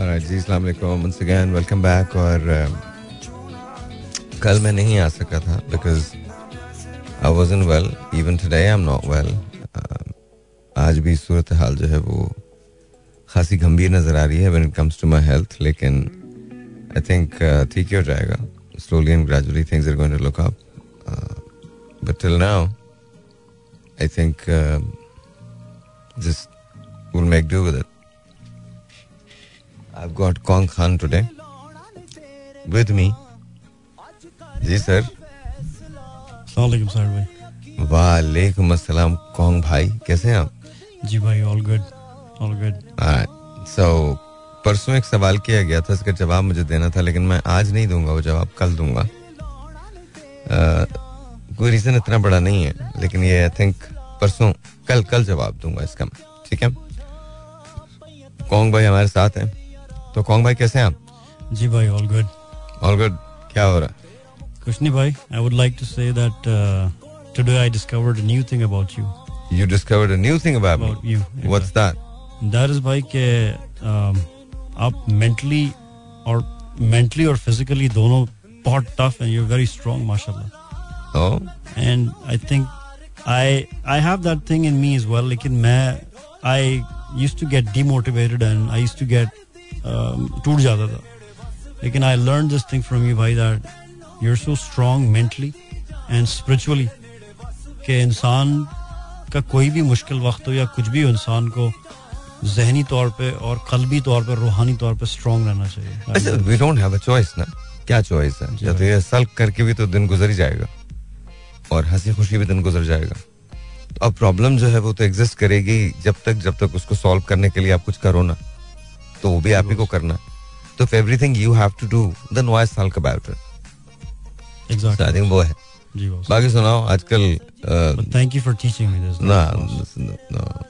अस्सलाम again welcome back और कल मैं नहीं आ सका था because I was in well even to I am not well आज भी सूरत हाल जो है वो खासी गंभीर नज़र आ रही है when it comes to my health लेकिन आई थिंक ठीक ही हो जाएगा. Slowly and gradually things but till now I think just will do with it I've got Kong Khan today with me. जी सर वालेकुम अस्सलाम कौंग भाई कैसे हैं आप जी भाई all good all good so परसों एक सवाल किया गया था इसका जवाब मुझे देना था लेकिन मैं आज नहीं दूँगा वो जवाब कल दूँगा uh, कोई रीजन इतना बड़ा नहीं है लेकिन ये आई थिंक परसों कल कल जवाब दूँगा इसका ठीक है कौंग भाई हमारे साथ हैं तो कौंग भाई कैसे हैं आप जी भाई ऑल गुड ऑल गुड क्या हो रहा है कुछ नहीं भाई I would like to say that today I discovered a new thing about you You discovered a new thing about, About me. you. What's that? That is भाई कि um, आप मेंटली और मेंटली और फिजिकली दोनों बहुत tough and you very strong माशाल्लाह Oh, and I think I I have that thing in me as well. लेकिन मैं I used to get demotivated and I used to get um, टूट जाता था। लेकिन I learned this thing from you भाई that you are so strong mentally and spiritually कि इंसान का कोई भी मुश्किल वक्त हो या कुछ भी हो इंसान को जहनी तौर पे और कलबी तौर पे रूहानी तौर पे स्ट्रांग रहना चाहिए। We don't have a choice ना। क्या चॉइस है? या तो ये सल्क करके भी तो दिन गुजर ही जाएगा और हँसी खुशी भी दिन गुजर जाएगा। तो अब प्रॉब्लम जो है वो तो एग्जिस्ट करेगी जब तक जब तक उसको सॉल्व करने के लिए आप कुछ करो ना। तो वो भी आप ही को करना। तो everything you have to do then why sulk about it Exactly. I think वो है। जी बाकी सुनाओ आजकल thank you for teaching me this न-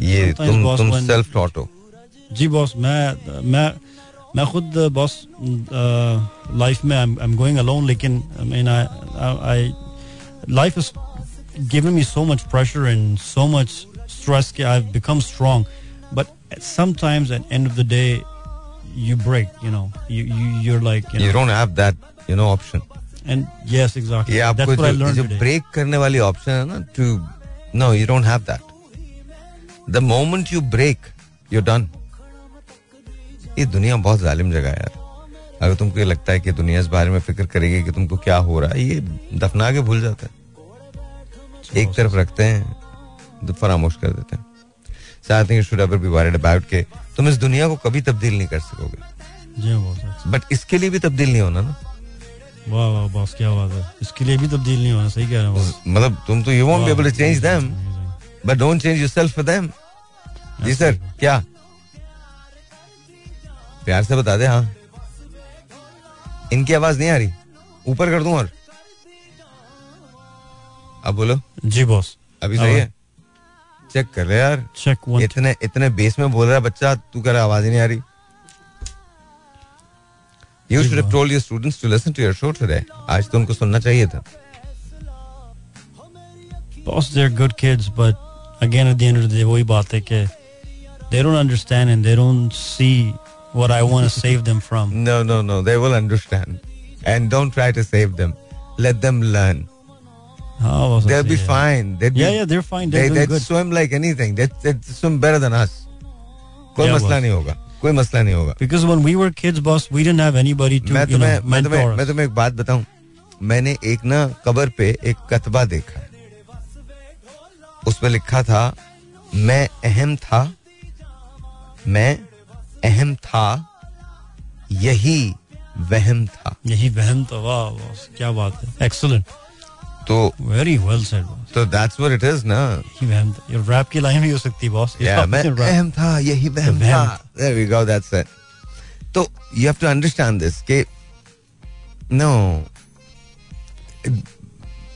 ये तुम तुम सेल्फ टॉट हो। जी बॉस मैं मैं मैं खुद बॉस लाइफ में आई एम गोइंग अलोन लेकिन I mean I life is given me so much pressure and so much stress कि I have become strong but sometimes at end of the day you break you know. You, you you're like you you know. Don't have that you know option and yes exactly. ये that's आपको what I जो, learned जो break करने वाली option है ना to know you don't have that the moment you break you done ये दुनिया बहुत जालिम जगह है यार। अगर तुमको ये लगता है कि दुनिया इस बारे में फ़िक्र करेगी कि तुमको क्या हो रहा है ये दफना के भूल जाता है। एक तरफ़ रखते हैं तो फरामोश कर देते हैं। So I think you should ever be worried about के तुम इस दुनिया को कभी तब्दील नहीं कर सकोगे। बट इसके लिए भी तब्दील नहीं होना ना। वाह वाह बॉस क्या बात है। इसके लिए भी तब्दील नहीं होना सही कह रहे हैं। मतलब तुम तो you won't be able to change them but don't change yourself for them ji sir क्या? प्यार से बता दे हाँ। इनकी आवाज़ नहीं आ रही। ऊपर कर दूँ और? अब बोलो। जी बॉस अभी सही है? चेक कर ले यार चेक इतने इतने बेस में बोल रहा है बच्चा तू कह रहा आवाज़ ही नहीं आ रही you should have told your students to listen to your show today आज तो उनको सुनना चाहिए था Boss, they're good kids, but again, at the end of the day, वही बात है कि they don't understand and they don't see what I want to save them from. No, no, no. They will understand. And don't try to save them. Let them learn. हाँ, boss, They'll be yeah. fine. They'd be, Yeah, yeah, they're fine. They're they, they'd swim like anything. They they swim better than us. कोई Yeah, मसला नहीं होगा कोई मसला नहीं होगा Because when we were kids, boss, we didn't have anybody to मैं तुम्हें मैं तुम्हें मैं तुम्हें एक बात बताऊँ मैंने एक ना कबर पे एक कतबा देखा उसमें लिखा था मैं अहम था मैं अहम था यही वहम था यही वहम तो वाह बॉस क्या बात है एक्सलेंट तो वेरी वेल सेड तो दैट्स व्हाट इट इज़ ना वहम था। ये रैप की लाइन भी हो सकती है बॉस Yeah, मैं अहम था यही वहम वहम। था। There we go that's it. तो you have to understand this कि no.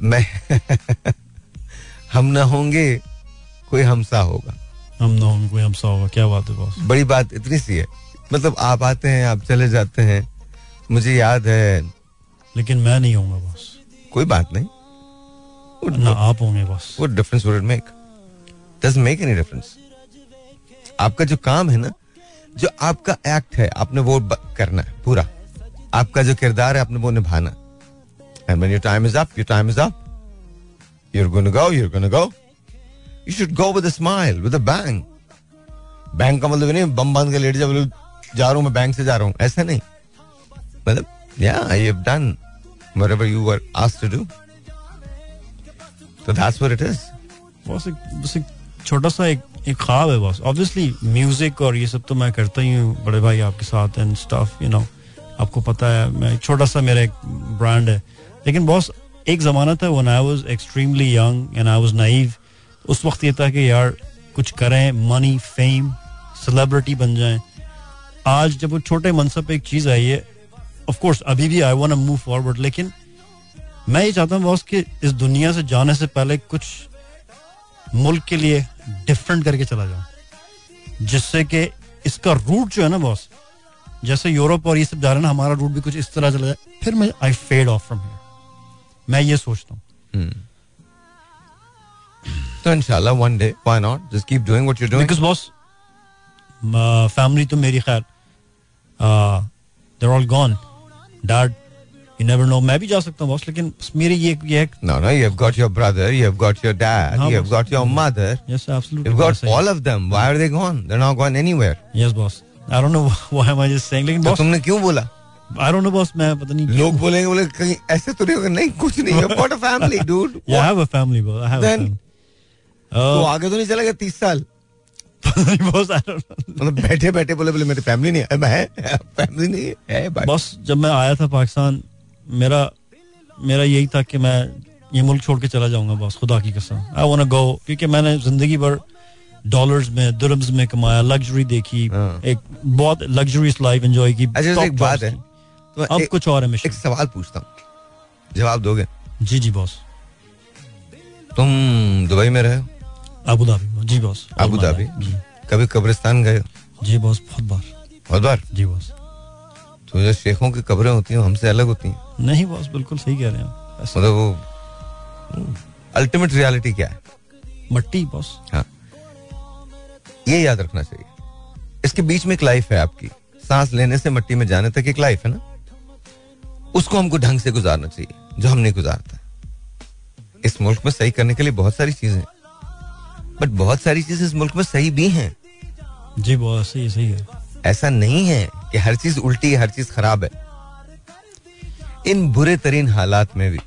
मैं हम ना होंगे कोई हमसा होगा। हम ना होंगे कोई हमसा होगा। क्या बात है बॉस बड़ी बात इतनी सी है। मतलब आप आते हैं आप चले जाते हैं। मुझे याद है। लेकिन मैं नहीं होऊँगा बॉस कोई बात नहीं। ना आप होंगे boss would it make doesn't make any difference आपका जो काम है ना जो आपका एक्ट है आपने वो करना है पूरा आपका जो किरदार है आपने वो निभाना and when your time is up your time is up you're going to go you're going to go you should go with a smile with a bang bang का मतलब नहीं बम बाँध के लेट जा जा रहा हूँ मैं बैंक से जा रहा हूँ ऐसा नहीं मतलब या I have done whatever you were asked to do so that's what it is. बस एक बस एक छोटा सा एक एक ख्वाब है बस। ऑब्वियसली म्यूज़िक और ये सब तो मैं करता ही हूँ, बड़े भाई आपके साथ एंड स्टफ़ यू नो आपको पता है, मैं छोटा सा मेरा एक ब्रांड है। लेकिन बॉस, एक जमाना था when I was extremely young and I was naive उस वक्त ये था कि यार, कुछ करें मनी फेम सेलिब्रिटी बन जाएँ। आज जब वो छोटे मनसब पे एक चीज़ आई है ऑफ़ कोर्स अभी भी I want to move forward लेकिन मैं ये चाहता हूँ बॉस कि इस दुनिया से जाने से पहले कुछ मुल्क के लिए डिफरेंट करके चला जाऊँ। जिससे कि इसका रूट जो है ना बॉस जैसे यूरोप और ये सब जा रहे हैं ना हमारा रूट भी कुछ इस तरह चला जाए फिर मैं I fade off from here मैं ये सोचता हूँ। तो इंशाल्लाह one day why not just keep doing what you doing because boss family तो मेरी खैर there all gone dad you never know मैं भी जा सकता हूँ बॉस लेकिन मेरी ये ये No, no, you've got your brother, you've got your dad, हाँ, you've boss. got your mother, yes absolutely you've got all of them. Why are they gone? They're not gone anywhere. Yes boss I don't know why am I just saying लेकिन तो boss तुमने क्यों बोला आई don't no boss मैं पता नहीं लोग बोलेंगे बोले कहीं ऐसे तो नहीं होगा नहीं कुछ नहीं you've got a family dude Yeah, I have a family, boss. I have Then- a family. तो Oh, आगे तो नहीं चला गया तीस साल boss, I don't मतलब बैठे बैठे बोले बोले मेरी फैमिली नहीं है मैं फैमिली नहीं है, है बॉस जब मैं आया था पाकिस्तान मेरा मेरा यही था कि मैं ये मुल्क छोड़ के चला जाऊँगा बस खुदा की कसम। आई वांट गो क्योंकि मैंने ज़िंदगी भर डॉलर्स में दिरम्स में कमाया लग्जरी देखी हाँ। एक बहुत लग्जरियस लाइफ एंजॉय की अच्छा एक बात है तो अब एक, कुछ और है एक सवाल पूछता हूँ। जवाब दोगे? जी जी बॉस तुम दुबई में रहे हो? अबू धाबी जी बॉस अबू धाबी कभी कब्रिस्तान गए जी बॉस बहुत बार। बहुत बार? जी बॉस तो जो शेखों की कब्रें होती हैं हमसे अलग होती हैं। नहीं बॉस बिल्कुल सही कह रहे हैं मतलब वो अल्टीमेट रियलिटी क्या है? मट्टी बॉस हाँ। ये याद रखना चाहिए। इसके बीच में एक लाइफ है आपकी। सांस लेने से मट्टी में जाने तक एक लाइफ है ना? उसको हमको ढंग से गुजारना चाहिए जो हम नहीं गुजारता इस मुल्क में सही करने के लिए बहुत सारी चीज़ें बट बहुत सारी चीज़ें इस मुल्क में सही भी हैं। जी बॉस सही सही है। ऐसा नहीं है कि हर चीज़ उल्टी है, हर चीज़ खराब है। इन बुरे तरीन हालात में भी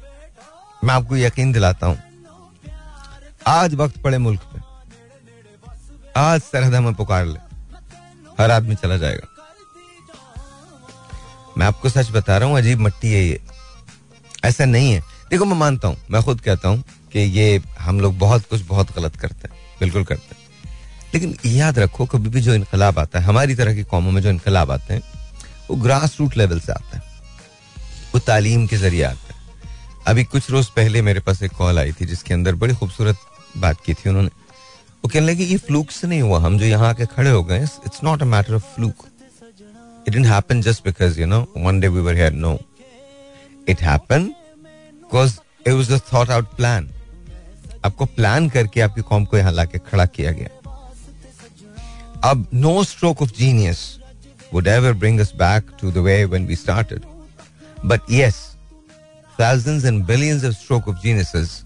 मैं आपको यकीन दिलाता हूँ, आज वक्त पड़े मुल्क में, आज सरहद हमें पुकार ले, हर आदमी चला जाएगा। मैं आपको सच बता रहा हूँ, अजीब मट्टी है ये। ऐसा नहीं है। देखो, मैं मानता हूँ, मैं खुद कहता हूँ कि ये हम लोग बहुत कुछ बहुत गलत करते हैं, बिल्कुल करते हैं। लेकिन याद रखो, कभी भी जो इनकलाब आता है, हमारी तरह की कौमों में जो इनकलाब आते हैं, वो ग्रास रूट लेवल से आता है। वो तालीम के ज़रिए आता है। अभी कुछ रोज पहले मेरे पास एक कॉल आई थी, जिसके अंदर बड़ी खूबसूरत बात की थी उन्होंने। वो कहने लगे, ये फ्लूक से नहीं हुआ, हम जो यहाँ आके खड़े हो गए it's not a matter of fluke it didn't happen just because you know one day we were here no it happen because it was a thought out plan आपको प्लान करके आपकी कॉम को यहाँ लाके खड़ा किया गया। अब no stroke of genius would ever bring us back to the way when we started but yes thousands and billions of stroke of geniuses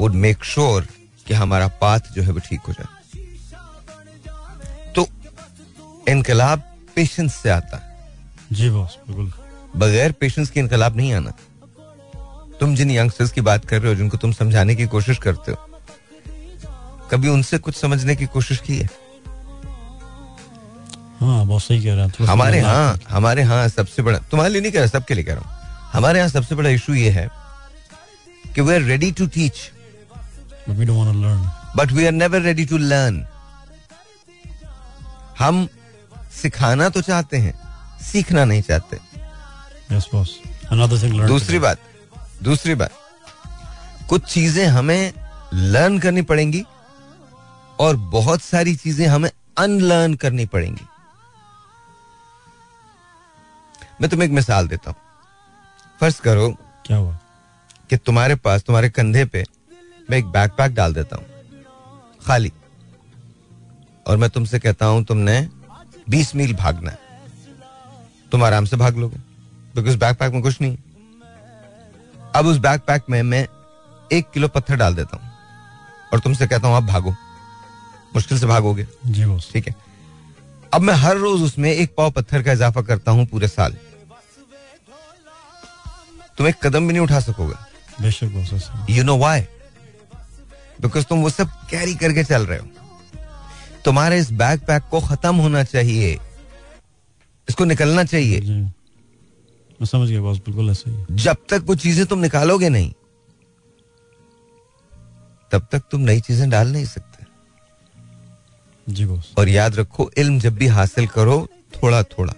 would make sure कि हमारा पाथ जो है वो ठीक हो जाए। तो इनकलाब पेशेंस से आता। है जी बॉस बिल्कुल। बगैर पेशेंस के इनकलाब नहीं आना। तुम जिन यंगस्टर्स की बात कर रहे हो जिनको तुम समझाने की कोशिश करते हो कभी उनसे कुछ समझने की कोशिश की है? हाँ बहुत सही कह रहे हैं हमारे यहाँ हमारे यहाँ सबसे बड़ा तुम्हारे लिए नहीं कह रहा सबके लिए कह रहा हूँ। हमारे यहाँ सबसे बड़ा इशू ये है कि we are ready to teach learn. But we are never ready to learn हम सिखाना तो चाहते हैं सीखना नहीं चाहते। Yes, boss. Thing दूसरी बात दूसरी बात। कुछ चीज़ें हमें लर्न करनी पड़ेंगी और बहुत सारी चीज़ें हमें अनलर्न करनी पड़ेंगी। मैं तुम्हें एक मिसाल देता हूँ। फ़र्ज़ करो क्या हुआ? कि तुम्हारे पास तुम्हारे कंधे पे मैं एक बैकपैक डाल देता हूँ। खाली। और मैं तुमसे कहता हूँ तुमने बीस मील भागना है। तुम आराम से भाग लोगे। बिकॉज़ बैकपैक में कुछ नहीं अब उस बैकपैक में मैं एक किलो पत्थर डाल देता हूँ। और तुमसे कहता हूँ आप भागो। मुश्किल से भागोगे। जी ठीक है। अब मैं हर रोज उसमें एक पाव पत्थर का इजाफा करता हूँ पूरे साल। तुम एक कदम भी नहीं उठा सकोगे। बेशक यू नो वाई बिकॉज़ तुम वो सब कैरी करके चल रहे हो। तुम्हारे इस बैग पैक को खत्म होना चाहिए। इसको निकलना चाहिए। मैं समझ गया बॉस बिल्कुल ऐसा ही जब तक वो चीज़ें तुम निकालोगे नहीं तब तक तुम नई चीज़ें डाल नहीं सकते। जी बॉस और याद रखो इल्म जब भी हासिल करो थोड़ा थोड़ा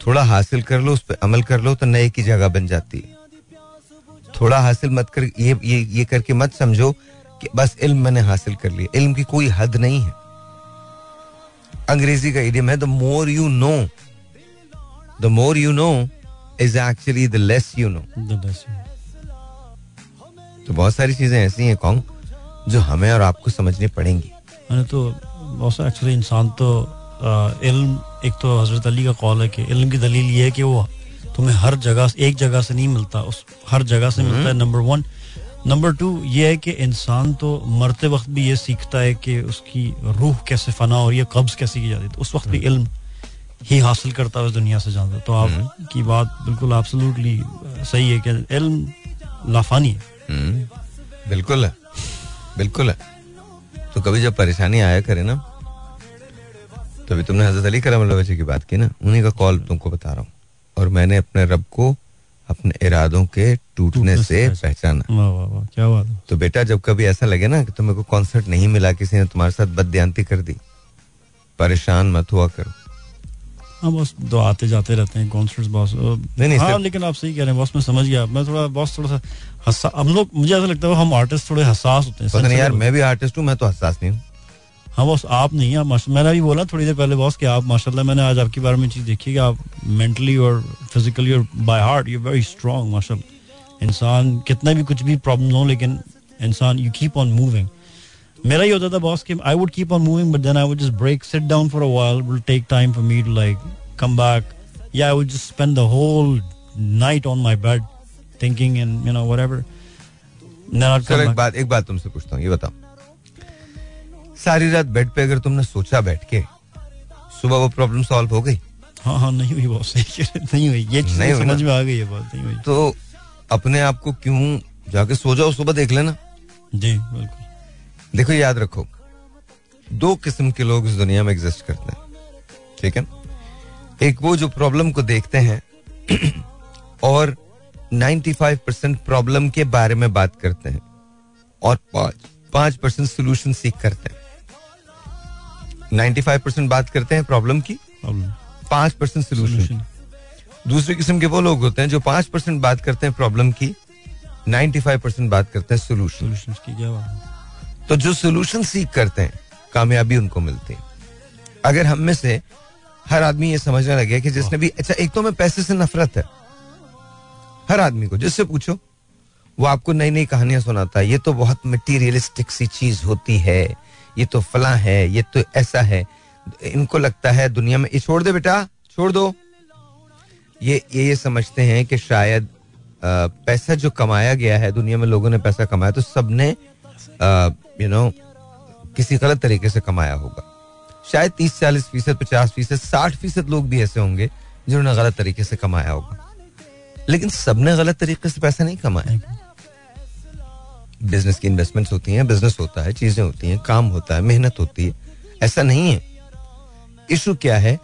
थोड़ा हासिल कर लो उस पर अमल कर लो तो नए की जगह बन जाती है। थोड़ा हासिल मत कर ये ये ये करके मत समझो कि बस इल्म मैंने हासिल कर लिया। इल्म की कोई हद नहीं है। अंग्रेज़ी का इडियम है the more you know the more you know is actually the less you know तो बहुत सारी चीज़ें ऐसी हैं कौन जो हमें और आपको समझनी पड़ेंगी। तो बहुत एक्चुअली इंसान तो आ, इल्म एक तो हज़रत अली का कॉल है कि इल्म की दलील ये है कि वो तुम्हें हर जगह एक जगह से नहीं मिलता उस हर जगह से मिलता है नंबर वन नंबर टू ये है कि इंसान तो मरते वक्त भी ये सीखता है कि उसकी रूह कैसे फना हो रही है कब्ज कैसे की जाती है। तो उस वक्त भी इल्म ही हासिल करता है उस दुनिया से है तो आपकी बात बिल्कुल एब्सोल्युटली सही है कि इल्म लाफानी है। हम्म, बिल्कुल है। बिल्कुल है। तो कभी जब परेशानी आया करे ना तो अभी तुमने हज़रत अली करम वजह की बात की ना उन्हीं का कॉल तुमको बता रहा हूँ। और मैंने अपने रब को अपने इरादों के टूटने से पहचाना। वाह वाह क्या बात है। तो बेटा जब कभी ऐसा लगे ना कि तुम्हें को कॉन्सर्ट नहीं मिला किसी ने तुम्हारे साथ बदयांती कर दी परेशान मत हुआ करो। हाँ बॉस तो आते जाते रहते हैं कॉन्सर्ट्स बॉस नहीं, हाँ लेकिन आप सही कह रहे हैं बॉस मैं समझ गया मैं थोड़ा बॉस थोड़ा सा हसा हम लोग मुझे ऐसा लगता है हम आर्टिस्ट थोड़े हसास होते हैं नहीं यार मैं भी आर्टिस्ट हूँ मैं तो हसास नहीं हूँ। हाँ बॉस आप नहीं हैं माशा- मैंने अभी बोला थोड़ी देर पहले बॉस कि आप माशाल्लाह मैंने आज आपके बारे में चीज़ देखी कि आप मेंटली और फिजिकली और by heart you very strong माशाल्लाह। इंसान कितना भी कुछ भी प्रॉब्लम हो लेकिन इंसान यू कीप ऑन मूविंग मेरा ही होता था बॉस कि I would keep on moving but then I would just break sit down for a while will take time for me to like come back या I would just spend the whole night on my bed thinking and you know whatever एक बात एक बात तुमसे पूछता हूँ ये बताओ। सारी रात बेड पे अगर तुमने सोचा बैठ के सुबह वो प्रॉब्लम सॉल्व हो गई? हाँ हाँ नहीं हुई बॉस सही नहीं हुई ये नहीं समझ में आ गई है बात नहीं हुई। तो अपने आप को क्यों जाके सो जाओ सुबह देख लेना। जी बिल्कुल। देखो याद रखो दो किस्म के लोग इस दुनिया में एग्जिस्ट करते हैं ठीक है एक वो जो प्रॉब्लम को देखते हैं और 95% परसेंट प्रॉब्लम के बारे में बात करते हैं और पाँच पाँच परसेंट सोल्यूशन सीख करते हैं। 95% परसेंट बात करते हैं प्रॉब्लम की पाँच परसेंट सोल्यूशन दूसरे किस्म के वो लोग होते हैं जो पाँच परसेंट बात करते हैं प्रॉब्लम की 95% परसेंट बात करते हैं सोल्यूशन की क्या तो जो सोल्यूशन सीख करते हैं कामयाबी उनको मिलती है। अगर हम में से हर आदमी ये समझने लगे कि जिसने भी अच्छा एक तो में पैसे से नफरत है। हर आदमी को जिससे पूछो वो आपको नई नई कहानियाँ सुनाता है। ये तो बहुत मटीरियलिस्टिक सी चीज़ होती है। ये तो फला है ये तो ऐसा है। इनको लगता है दुनिया में ये छोड़ दे बेटा छोड़ दो। ये ये ये समझते हैं कि शायद अ, पैसा जो कमाया गया है दुनिया में लोगों ने पैसा कमाया तो सबने यू नो किसी गलत तरीके से कमाया होगा। शायद तीस चालीस फ़ीसद पचास फ़ीसद साठ फ़ीसद लोग भी ऐसे होंगे जिन्होंने गलत तरीके से कमाया होगा। लेकिन सबने गलत तरीके से पैसा नहीं कमाया। बिज़नेस की इन्वेस्टमेंट्स होती हैं बिज़नेस होता है चीज़ें होती हैं काम होता है मेहनत होती है ऐसा नहीं है। इशू क्या है?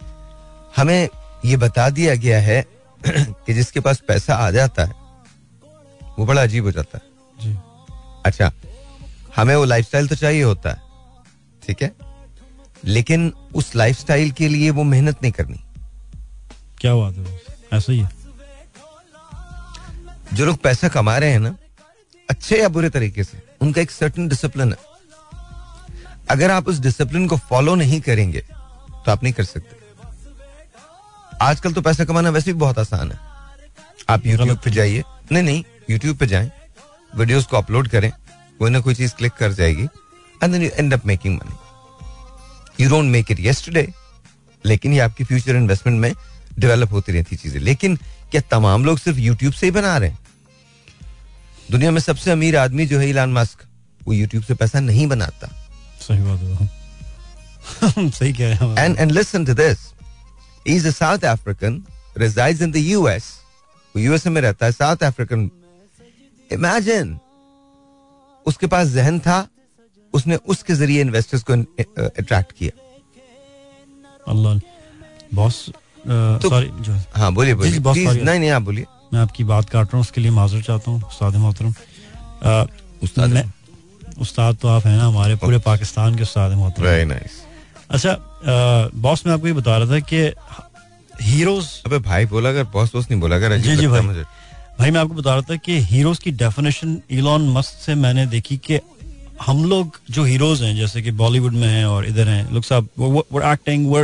हमें ये बता दिया गया है कि जिसके पास पैसा आ जाता है वो बड़ा अजीब हो जाता है। जी। अच्छा हमें वो लाइफस्टाइल तो चाहिए होता है ठीक है? लेकिन उस लाइफस्टाइल के लिए वो मेहनत नहीं करनी। क्या बात है ऐसा ही है। जो लोग पैसा कमा रहे हैं ना अच्छे या बुरे तरीके से उनका एक सर्टन डिसिप्लिन है। अगर आप उस डिसिप्लिन को फॉलो नहीं करेंगे तो आप नहीं कर सकते। आजकल तो पैसा कमाना वैसे भी बहुत आसान है। आप यूट्यूब पे जाइए। नहीं नहीं यूट्यूब पे जाएँ वीडियोस को अपलोड करें कोई ना कोई चीज़ क्लिक कर जाएगी and then you end up making money you don't make it yesterday लेकिन ये आपकी फ्यूचर इन्वेस्टमेंट में डेवलप होती रहती चीज़ें। लेकिन क्या तमाम लोग सिर्फ़ यूट्यूब से ही बना रहे हैं? दुनिया में सबसे अमीर आदमी जो है इलान मस्क वो यूट्यूब से पैसा नहीं बनाता। सही बात है। सही कह रहे हैं। And and listen to this is a South African resides in the US वो यूएसए में रहता है साउथ अफ्रीकन इमेजिन उसके पास जहन था उसने उसके ज़रिए इन्वेस्टर्स को अट्रैक्ट किया। अल्लाह बॉस तो- सॉरी हाँ। बोलिए बोलिए। नहीं नहीं आप बोलिए। मैं आपकी बात काट रहा हूँ उसके लिए माजर चाहता हूँ उस्ताद मोहतरम। उस्ताद मैं- उस्ताद तो आप हैं ना हमारे पूरे पाकिस्तान के उस्ताद मोहतरम। वेरी नाइस अच्छा बॉस मैं आपको ये बता रहा था कि हीरोज अबे भाई बोला अगर बॉस बॉस नहीं बोला अजीब जी, जी, भाई। मुझे। भाई मैं आपको बता रहा था कि हीरोज की डेफिनेशन इलॉन मस्क से मैंने देखी कि हम लोग जो हीरोज हैं जैसे कि बॉलीवुड में हैं और इधर हैं लोग साहब वो एक्टिंग वो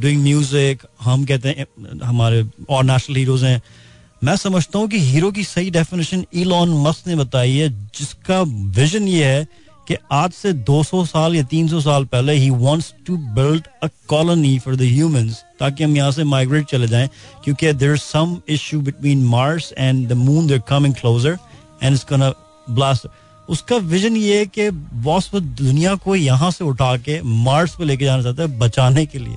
डूइंग म्यूज़िक हम कहते हैं हमारे और नेशनल हीरोज हैं। मैं समझता हूँ कि हीरो की सही डेफिनेशन इलॉन मस्क ने बताई है, जिसका विजन ये है कि आज से 200 साल या 300 साल पहले ही wants to build a colony for the humans ताकि हम यहाँ से माइग्रेट चले जाएँ, क्योंकि there some issue between Mars and the moon there coming closer and it's gonna blast उसका विजन ये है कि बॉस दुनिया को यहाँ से उठा के मार्स पे लेके जाना चाहता है बचाने के लिए।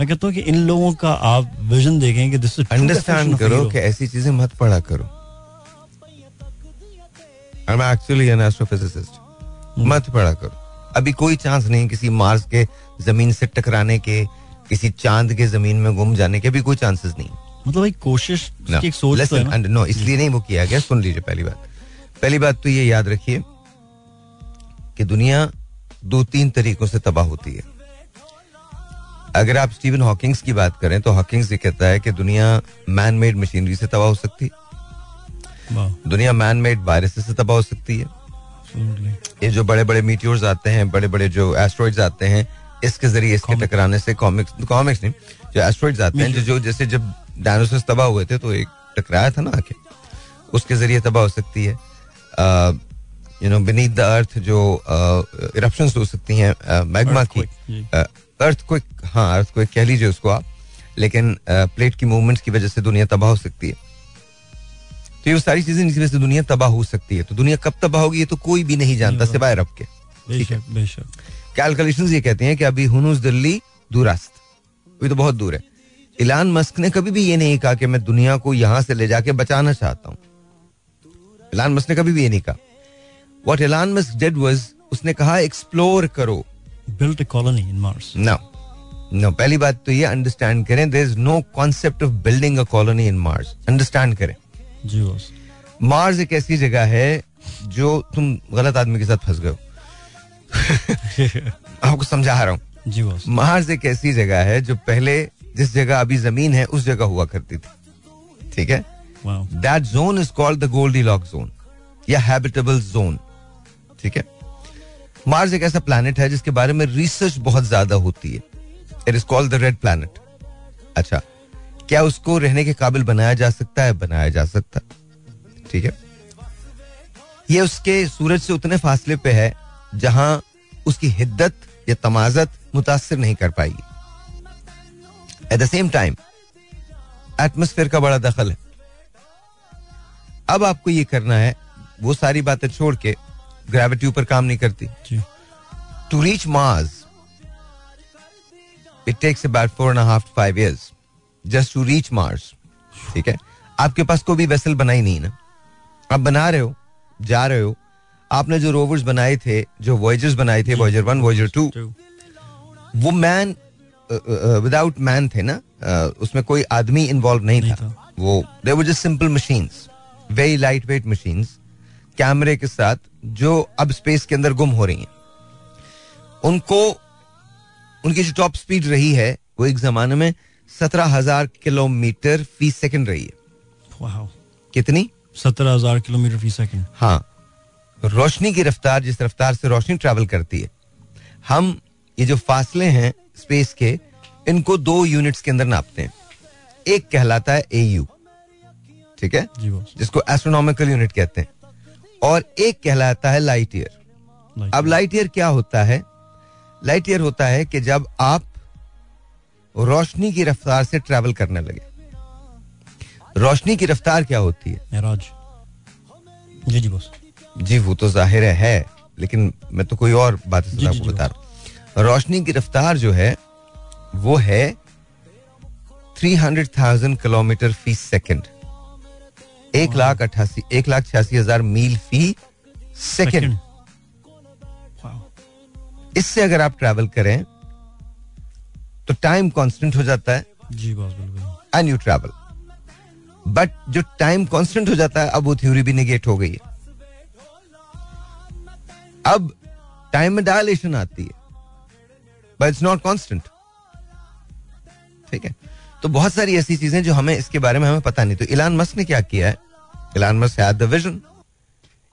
मैं कहता हूँ कि इन लोगों का आप विजन देखें कि दिस अंडरस्टैंड करो कि ऐसी चीज़ें मत पढ़ा करो। I am actually an astrophysicist मत पढ़ा करो। अभी कोई चांस नहीं किसी मार्स के ज़मीन से टकराने के किसी चाँद के ज़मीन में गुम जाने के भी कोई चांसेस नहीं। मतलब भाई कोशिश No. की एक सोच तो Listen, and no, इसलिए नहीं वो किया गया सुन लीजिए पहली बात। पहली बात तो ये याद रखिए कि दुनिया दो तीन तरीकों से तबाह होती है। अगर आप स्टीवन हॉकिंग्स की बात करें तो हॉकिंग्स ये कहता है कि दुनिया मैन मेड मशीनरी से तबाह हो सकती है। दुनिया मैन मेड वायरस से तबाह हो सकती है। ये जो बड़े बड़े मीटियोर्स आते हैं बड़े बड़े जो एस्ट्रॉइड्स आते हैं इसके ज़रिए इसके टकराने से कॉमिक्स कॉमिक्स नहीं जो एस्ट्रॉइड्स आते हैं जो जैसे जब डायनासोर तबाह हुए थे तो एक टकराया था ना आके उसके ज़रिए तबाह हो सकती है। You know beneath the earth जो इरप्शंस हो सकती हैं मैग्मा की। अर्थ को हाँ अर्थ को कह लीजिए उसको आप लेकिन प्लेट की मूवमेंट्स की वजह से दुनिया तबाह हो सकती है। तो ये सारी चीज़ें जिसकी वजह से दुनिया तबाह हो सकती है। तो दुनिया कब तबाह होगी ये तो कोई भी नहीं जानता सिवाय रब के। ठीक है? बेशक ये कहते हैं कि अभी हुनूस दिल्ली दूरस्त अभी तो बहुत दूर है। इलान मस्क ने कभी भी ये नहीं कहा कि मैं दुनिया को यहाँ से ले जाके बचाना चाहता हूँ। इलान मस्क ने कभी भी ये नहीं कहा। What Elon Musk did was उसने कहा एक्सप्लोर करो। Built a colony in Mars. No no पहली बात तो ये अंडरस्टैंड करें there is no concept of building a colony in Mars understand करें जी बॉस मार्स एक ऐसी जगह है जो तुम गलत आदमी के साथ फंस गए हो आपको समझा रहा हूँ जी बॉस मार्स एक ऐसी जगह है जो पहले जिस जगह अभी ज़मीन है उस जगह हुआ करती थी ठीक है that zone is called the Goldilocks zone या हैबिटेबल जोन ठीक है मार्स एक ऐसा प्लैनेट है जिसके बारे में रिसर्च बहुत ज़्यादा होती है। It is called the red planet अच्छा क्या उसको रहने के काबिल बनाया जा सकता है? बनाया जा सकता। ठीक है? ये उसके सूरज से उतने फासले पे है जहाँ उसकी हिद्दत या तमाजत मुतासर नहीं कर पाएगी at the same time atmosphere का बड़ा दखल है। अब आपको ये करना है, वो सारी बातें छोड़ के ग्रेविटी ऊपर काम नहीं करती। To reach Mars it takes about four and half five years just to reach Mars ठीक है? आपके पास कोई भी वेसल बनाई नहीं ना। आप बना रहे हो जा रहे हो आपने जो रोवर्स बनाए थे जो वॉयजर्स बनाए थे वॉयजर वन वॉयजर टू वो मैन विदाउट मैन थे ना uh, उसमें कोई आदमी इन्वॉल्व नहीं, नहीं था। था। वो they were just simple machines very light weight machines कैमरे के साथ जो अब स्पेस के अंदर गुम हो रही हैं। उनको उनकी जो टॉप स्पीड रही है वो एक जमाने में सत्रह हज़ार किलोमीटर फ़ी सेकंड रही है। कितनी? सत्रह हज़ार किलोमीटर फ़ी सेकंड हाँ। रोशनी की रफ्तार जिस रफ्तार से रोशनी ट्रैवल करती है हम ये जो फासले हैं स्पेस के इनको दो यूनिट्स के अंदर नापते हैं। एक कहलाता है एयू ठीक है? जिसको एस्ट्रोनॉमिकल यूनिट कहते हैं। और एक कहलाता है लाइट ईयर अब लाइट ईयर क्या होता है? लाइट ईयर होता है कि जब आप रोशनी की रफ्तार से ट्रैवल करने लगे। रोशनी की रफ्तार क्या होती है? जी जी बॉस जी वो तो ज़ाहिर है, है लेकिन मैं तो कोई और बात आपको बता रहा हूँ। रोशनी की रफ्तार जो है वो है थ्री हंड्रेड थाउज़ेंड किलोमीटर फ़ी सेकेंड एक लाख अट्ठासी एक लाख छियासी हज़ार मील फ़ी सेकेंड। इससे अगर आप ट्रैवल करें तो टाइम कांस्टेंट हो जाता है। जी बिल्कुल। एंड यू ट्रैवल बट जो टाइम कांस्टेंट हो जाता है अब वो थ्योरी भी निगेट हो गई है। अब टाइम में डायलेशन आती है। बट इट्स नॉट कांस्टेंट ठीक है? तो बहुत सारी ऐसी चीज़ें जो हमें इसके बारे में हमें पता नहीं। तो इलान मस्क ने क्या किया है? Elon Musk had the vision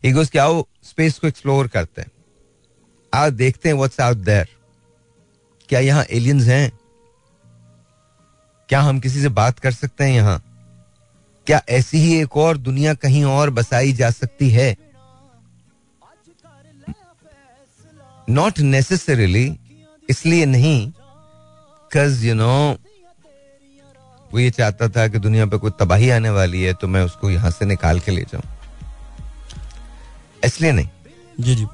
he goes क्या वो स्पेस को एक्सप्लोर करते हैं आज देखते हैं व्हाट्स आउट देयर क्या यहाँ एलियंस हैं क्या हम किसी से बात कर सकते हैं यहाँ क्या ऐसी ही एक और दुनिया कहीं और बसाई जा सकती है नॉट नेसेसरीली इसलिए नहीं कज यू नो वो ये चाहता था कि दुनिया पे कोई तबाही आने वाली है तो मैं उसको यहाँ से निकाल के ले जाऊँ। इसलिए नहीं। जी जी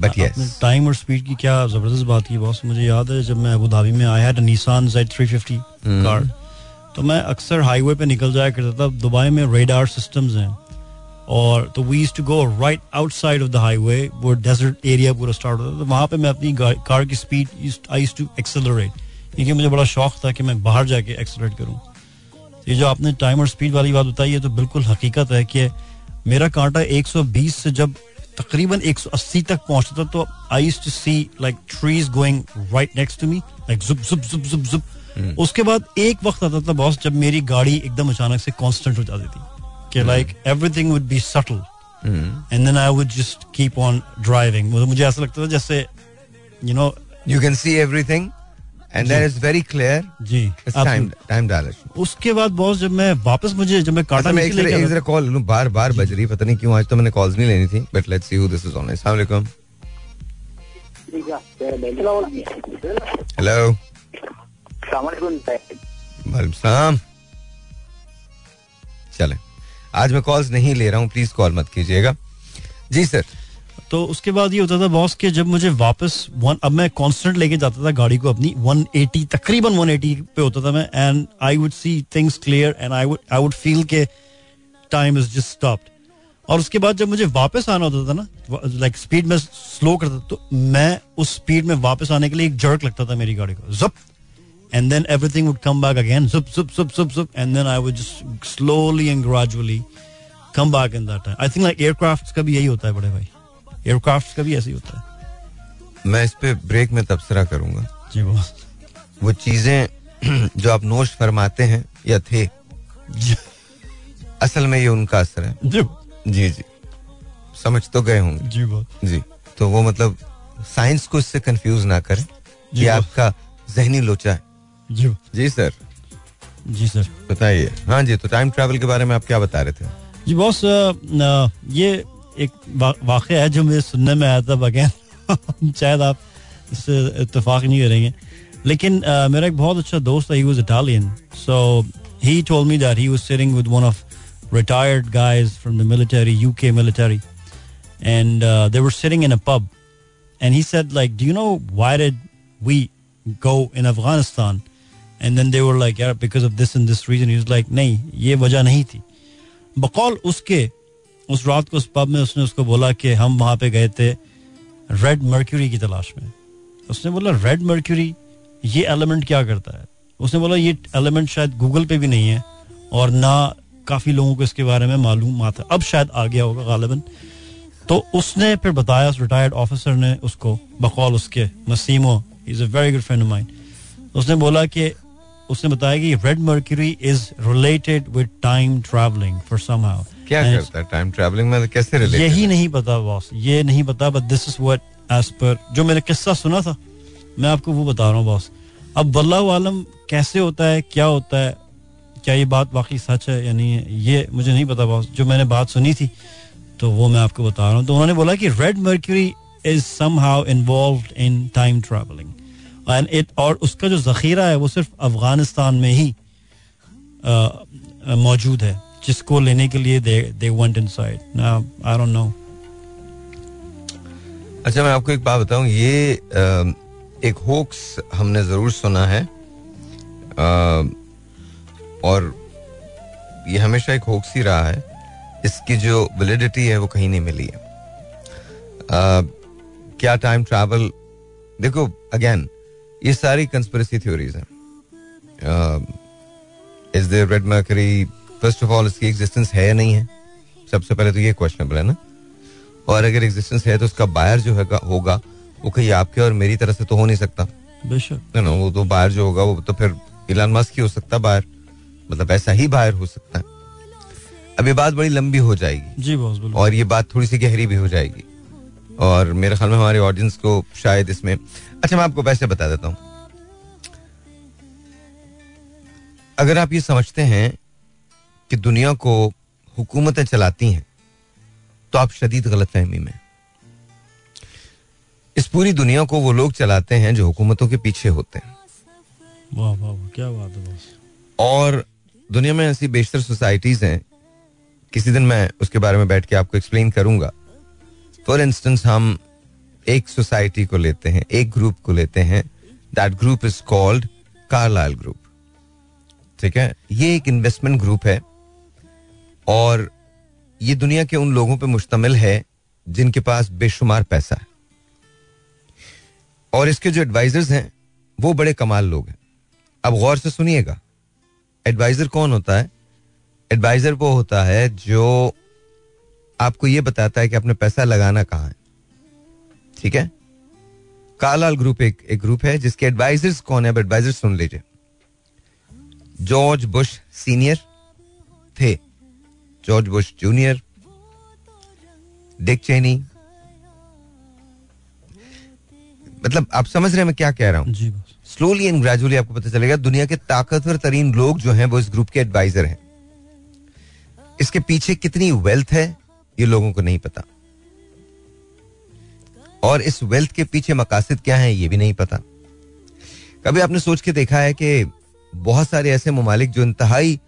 बट यस टाइम और स्पीड की क्या ज़बरदस्त बात की बॉस मुझे याद है जब मैं अबू धाबी में आया था Nissan Z three fifty car. तो मैं अक्सर हाईवे पे निकल जाया करता था दुबई में रेडार सिस्टम्स हैं। और तो we to go right outside of the highway वो डेजर्ट एरिया पूरा स्टार्ट होता था तो वहाँ पे मैं अपनी कार की स्पीड आई टू एक्सेलरेट क्योंकि मुझे बड़ा शौक था कि मैं बाहर जाके एक्सेलरेट करूँ। ये जो आपने टाइम और स्पीड वाली बात बताई है तो बिल्कुल हकीकत है कि मेरा कांटा 120 से जब तकरीबन 180 तक पहुँचता था तो I to see like trees going right next to me like जुप जुप जुप जुप जुप उसके बाद एक वक्त आता था बॉस जब मेरी गाड़ी एकदम अचानक से कांस्टेंट हो जाती थी कि like everything would be subtle and then I would just keep on driving मुझे ऐसा लगता था जैसे you know you can see everything and that is very clear ji time time उसके बाद बॉस जब मैं वापस मुझे जब मैं कांटा अच्छा मैं जरा एक जरा कॉल लूँ बार बार बज रही पता नहीं क्यों आज तो मैंने कॉल्स नहीं लेनी थी but let's see who this is on अस्सलाम वालेकुम हेलो सलाम चले। आज मैं कॉल्स नहीं ले रहा हूँ प्लीज़ कॉल मत कीजिएगा। जी सर तो उसके बाद ये होता था बॉस के जब मुझे वापस वन अब मैं कांस्टेंट लेके जाता था गाड़ी को अपनी 180 तकरीबन 180 पे होता था मैं and I would see things clear and I would I would feel के टाइम इज़ जस्ट स्टॉप्ड और उसके बाद जब मुझे वापस आना होता था ना लाइक स्पीड में स्लो करता तो मैं उस स्पीड में वापस आने के लिए एक जर्क लगता था मेरी गाड़ी को जप and then everything would come back again, zup zup zup zup zup, and then i would just slowly and gradually come back in that time. I think like aircrafts का भी यही होता है बड़े भाई। Aircrafts का भी ऐसे ही होता है। मैं इस पे ब्रेक में तबसरा करूँगा। जी वो वो चीज़ें जो आप नोश फरमाते हैं या थे असल में ये उनका असर है। जी। जी जी। समझ तो गए होंगे। जी बहुत जी। तो वो मतलब साइंस को इससे कंफ्यूज ना करें। ये आपका जहनी लोचा है। जी जी सर जी सर बताइए। हाँ जी तो टाइम ट्रैवल के बारे में आप क्या बता रहे थे? जी बॉस ये एक वा, वाक़या है जो मुझे सुनने में आया था बगैर शायद आप इससे इतफाक नहीं करेंगे लेकिन अ, मेरा एक बहुत अच्छा दोस्त था he was Italian so he told me that he was sitting with one of the military UK military and uh, they were sitting in a pub and he said like do you know why did we go in Afghanistan and then they were like yeah because of this and this reason he was like नहीं ये वजह नहीं थी बकौल उसके उस रात को उस पब में उसने उसको बोला कि हम वहाँ पे गए थे रेड मर्क्यूरी की तलाश में। उसने बोला रेड मर्क्यूरी ये एलिमेंट क्या करता है? उसने बोला, ये एलिमेंट शायद गूगल पे भी नहीं है और ना काफ़ी लोगों को इसके बारे में मालूम आता अब शायद आ गया होगा गालिबन तो उसने फिर बताया, उस रिटायर्ड ऑफिसर ने उसको, बकौल उसके Massimo is a very good friend mind उसने बोला कि, उसने बताया कि red mercury is related with time travelling for somehow क्या करता है? टाइम ट्रैवलिंग में कैसे रिलेटेड यही नहीं पता बॉस ये नहीं पता but this is what age पर जो मैंने किस्सा सुना था मैं आपको वो बता रहा हूँ बॉस अब वल्लाह आलम कैसे होता है क्या होता है क्या ये बात वाकई सच है या नहीं है ये मुझे नहीं पता बॉस जो मैंने बात सुनी थी तो वो मैं आपको बता रहा हूँ। तो उन्होंने बोला कि red mercury is somehow involved in time traveling. And it और उसका जो जखीरा है वो सिर्फ़ अफ़गानिस्तान में ही मौजूद है। जिसको लेने के लिए they went inside. Now I don't know. अच्छा मैं आपको एक बात बताऊँ ये एक होक्स हमने ज़रूर सुना है। और ये हमेशा एक होक्स ही रहा है। इसकी जो वैलिडिटी है वो कहीं नहीं मिली है। आ, क्या टाइम ट्रैवल देखो अगेन ये सारी कंस्पिरेसी थ्योरीज हैं। Is there red mercury first of all इसकी एग्जिस्टेंस है या नहीं है? सबसे पहले तो ये क्वेश्चनेबल है ना? और अगर एग्जिस्टेंस है तो उसका बायर जो है होगा वो कहीं आपके और मेरी तरह से तो हो नहीं सकता। बेशक। ना वो तो बाहर जो होगा वो तो फिर इलान मस्क ही हो सकता बाहर मतलब ऐसा ही बाहर हो सकता है। अब ये बात बड़ी लंबी हो जाएगी। जी बॉस बिल्कुल। और ये बात थोड़ी सी गहरी भी हो जाएगी। और मेरे ख्याल में हमारे ऑडियंस को शायद इसमें अच्छा मैं आपको वैसे बता देता हूँ। अगर आप ये समझते हैं कि दुनिया को हुकूमतें चलाती हैं तो आप शदीद गलत फहमी में इस पूरी दुनिया को वो लोग चलाते हैं जो हुकूमतों के पीछे होते हैं। वाह वाह क्या बात है और दुनिया में ऐसी बेशतर सोसाइटीज हैं किसी दिन मैं उसके बारे में बैठ के आपको एक्सप्लेन करूँगा। फॉर इंस्टेंस हम एक सोसाइटी को लेते हैं एक ग्रुप को लेते हैं। That group is called Carlyle group ठीक है? ये एक इन्वेस्टमेंट ग्रुप है। और ये दुनिया के उन लोगों पे मुश्तमिल है जिनके पास बेशुमार पैसा है। और इसके जो एडवाइजर्स हैं, वो बड़े कमाल लोग हैं। अब गौर से सुनिएगा एडवाइजर कौन होता है? एडवाइजर वो होता है जो आपको ये बताता है कि आपने पैसा लगाना कहाँ है। ठीक है? कालाल ग्रुप एक एक ग्रुप है जिसके एडवाइजर्स कौन है? अब एडवाइजर सुन लीजिए। जॉर्ज बुश सीनियर थे। George Bush junior Dick Cheney मतलब आप समझ रहे हैं मैं क्या कह रहा हूँ? स्लोली एंड ग्रेजुअली आपको पता चलेगा दुनिया के ताकतवर तरीन लोग जो हैं वो इस ग्रुप के एडवाइजर हैं। इसके पीछे कितनी वेल्थ है ये लोगों को नहीं पता। और इस वेल्थ के पीछे मकासद क्या है ये भी नहीं पता। कभी आपने सोच के देखा है कि बहुत सारे ऐसे ममालिक जो इंतहाई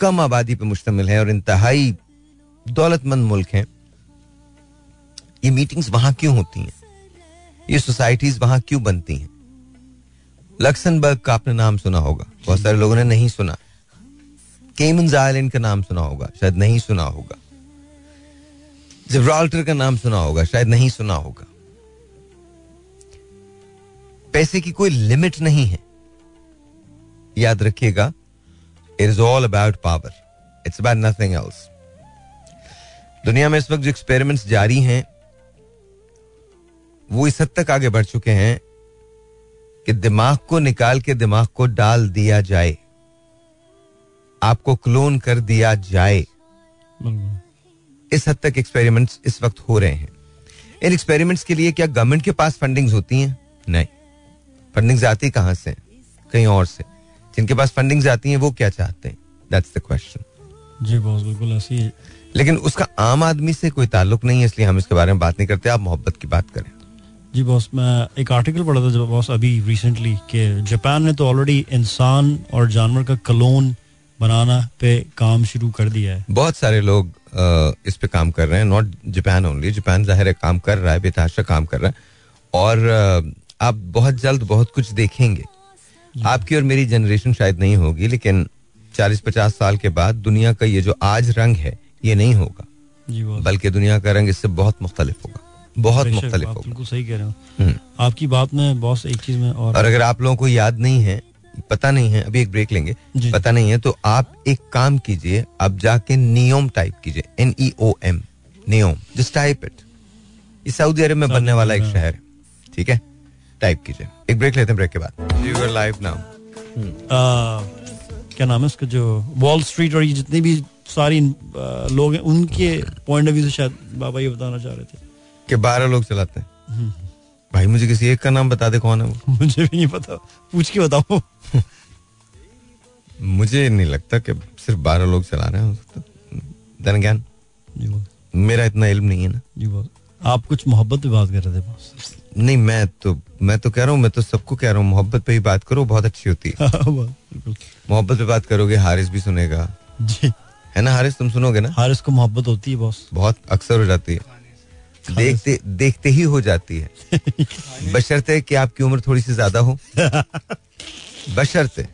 कम आबादी पर मुश्तमिल हैं और इंतहाई दौलतमंद मुल्क हैं। ये मीटिंग्स वहाँ क्यों होती हैं? ये सोसाइटीज वहाँ क्यों बनती हैं? लक्सनबर्ग का आपने नाम सुना होगा। बहुत सारे लोगों ने नहीं सुना। केमन्स आइलैंड का नाम सुना होगा। शायद नहीं सुना होगा। जिब्राल्टर का नाम सुना होगा। शायद नहीं सुना होगा। पैसे की कोई लिमिट नहीं है। याद रखिएगा it is all about power it's about nothing else दुनिया में इस वक्त जो एक्सपेरिमेंट्स जारी हैं वो इस हद तक आगे बढ़ चुके हैं कि दिमाग को निकाल के दिमाग को डाल दिया जाए। आपको क्लोन कर दिया जाए। इस हद तक एक्सपेरिमेंट्स इस वक्त हो रहे हैं। इन एक्सपेरिमेंट्स के लिए क्या गवर्नमेंट के पास फंडिंग्स होती हैं? नहीं। फंडिंग्स आती कहाँ से? कहीं और से। जिनके पास फंडिंग्स आती हैं वो क्या चाहते हैं? दैट्स द क्वेश्चन जी बॉस बिल्कुल ऐसी ही। लेकिन उसका आम आदमी से कोई ताल्लुक नहीं है इसलिए हम इसके बारे में बात नहीं करते। आप मोहब्बत की बात करें। जी बॉस मैं एक आर्टिकल पढ़ा था जब बॉस अभी रिसेंटली कि जापान ने तो ऑलरेडी इंसान और जानवर का कलोन बनाना पे काम शुरू कर दिया है। बहुत सारे लोग इस पे काम कर रहे हैं। नॉट जापान ओनली जापान ज़ाहिर है काम कर रहा है बेतहाशा काम कर रहा है। और आप बहुत जल्द बहुत कुछ देखेंगे। आपकी और मेरी जनरेशन शायद नहीं होगी लेकिन 40-50 साल के बाद दुनिया का ये जो आज रंग है ये नहीं होगा। बल्कि दुनिया का रंग इससे बहुत मुख्तलिफ़ होगा। बहुत मुख्तलिफ़ होगा। सही कह रहे हो। हम्म। आपकी बात में बॉस एक चीज़ में और और अगर आप लोगों को याद नहीं है पता नहीं है अभी एक ब्रेक लेंगे। पता नहीं है तो आप एक काम कीजिए आप जाके नियोम टाइप कीजिए। N E O M NEOM just type it ये सऊदी अरब में बनने वाला एक शहर है ठीक है? टाइप कीजिए। एक ब्रेक लेते हैं ब्रेक के बाद। यू आर लाइव नाउ क्या नाम है उसका जो वॉल स्ट्रीट और ये जितने भी सारी लोग हैं उनके पॉइंट ऑफ़ व्यू से शायद बाबा ये बताना चाह रहे थे। कि बारह लोग चलाते हैं। हम्म। भाई मुझे किसी एक का नाम बता दे कौन है वो? मुझे भी नहीं पता। पूछ के बताओ। मुझे नहीं लगता कि सिर्फ़ बारह लोग चला रहे हैं हो देन अगेन मेरा इतना इल्म नहीं है ना। जी आप कुछ मोहब्बत पे बात कर रहे थे बॉस। नहीं मैं तो मैं तो कह रहा हूँ मैं तो सबको कह रहा हूँ मोहब्बत पे ही बात करो बहुत अच्छी होती है। मोहब्बत पे बात करोगे हारिस भी सुनेगा। जी। है ना हारिस तुम सुनोगे ना? हारिस को मोहब्बत होती है बॉस। बहुत अक्सर हो जाती है। देखते देखते ही हो जाती है। बशर्ते कि आपकी उम्र थोड़ी सी ज़्यादा हो। बशर्ते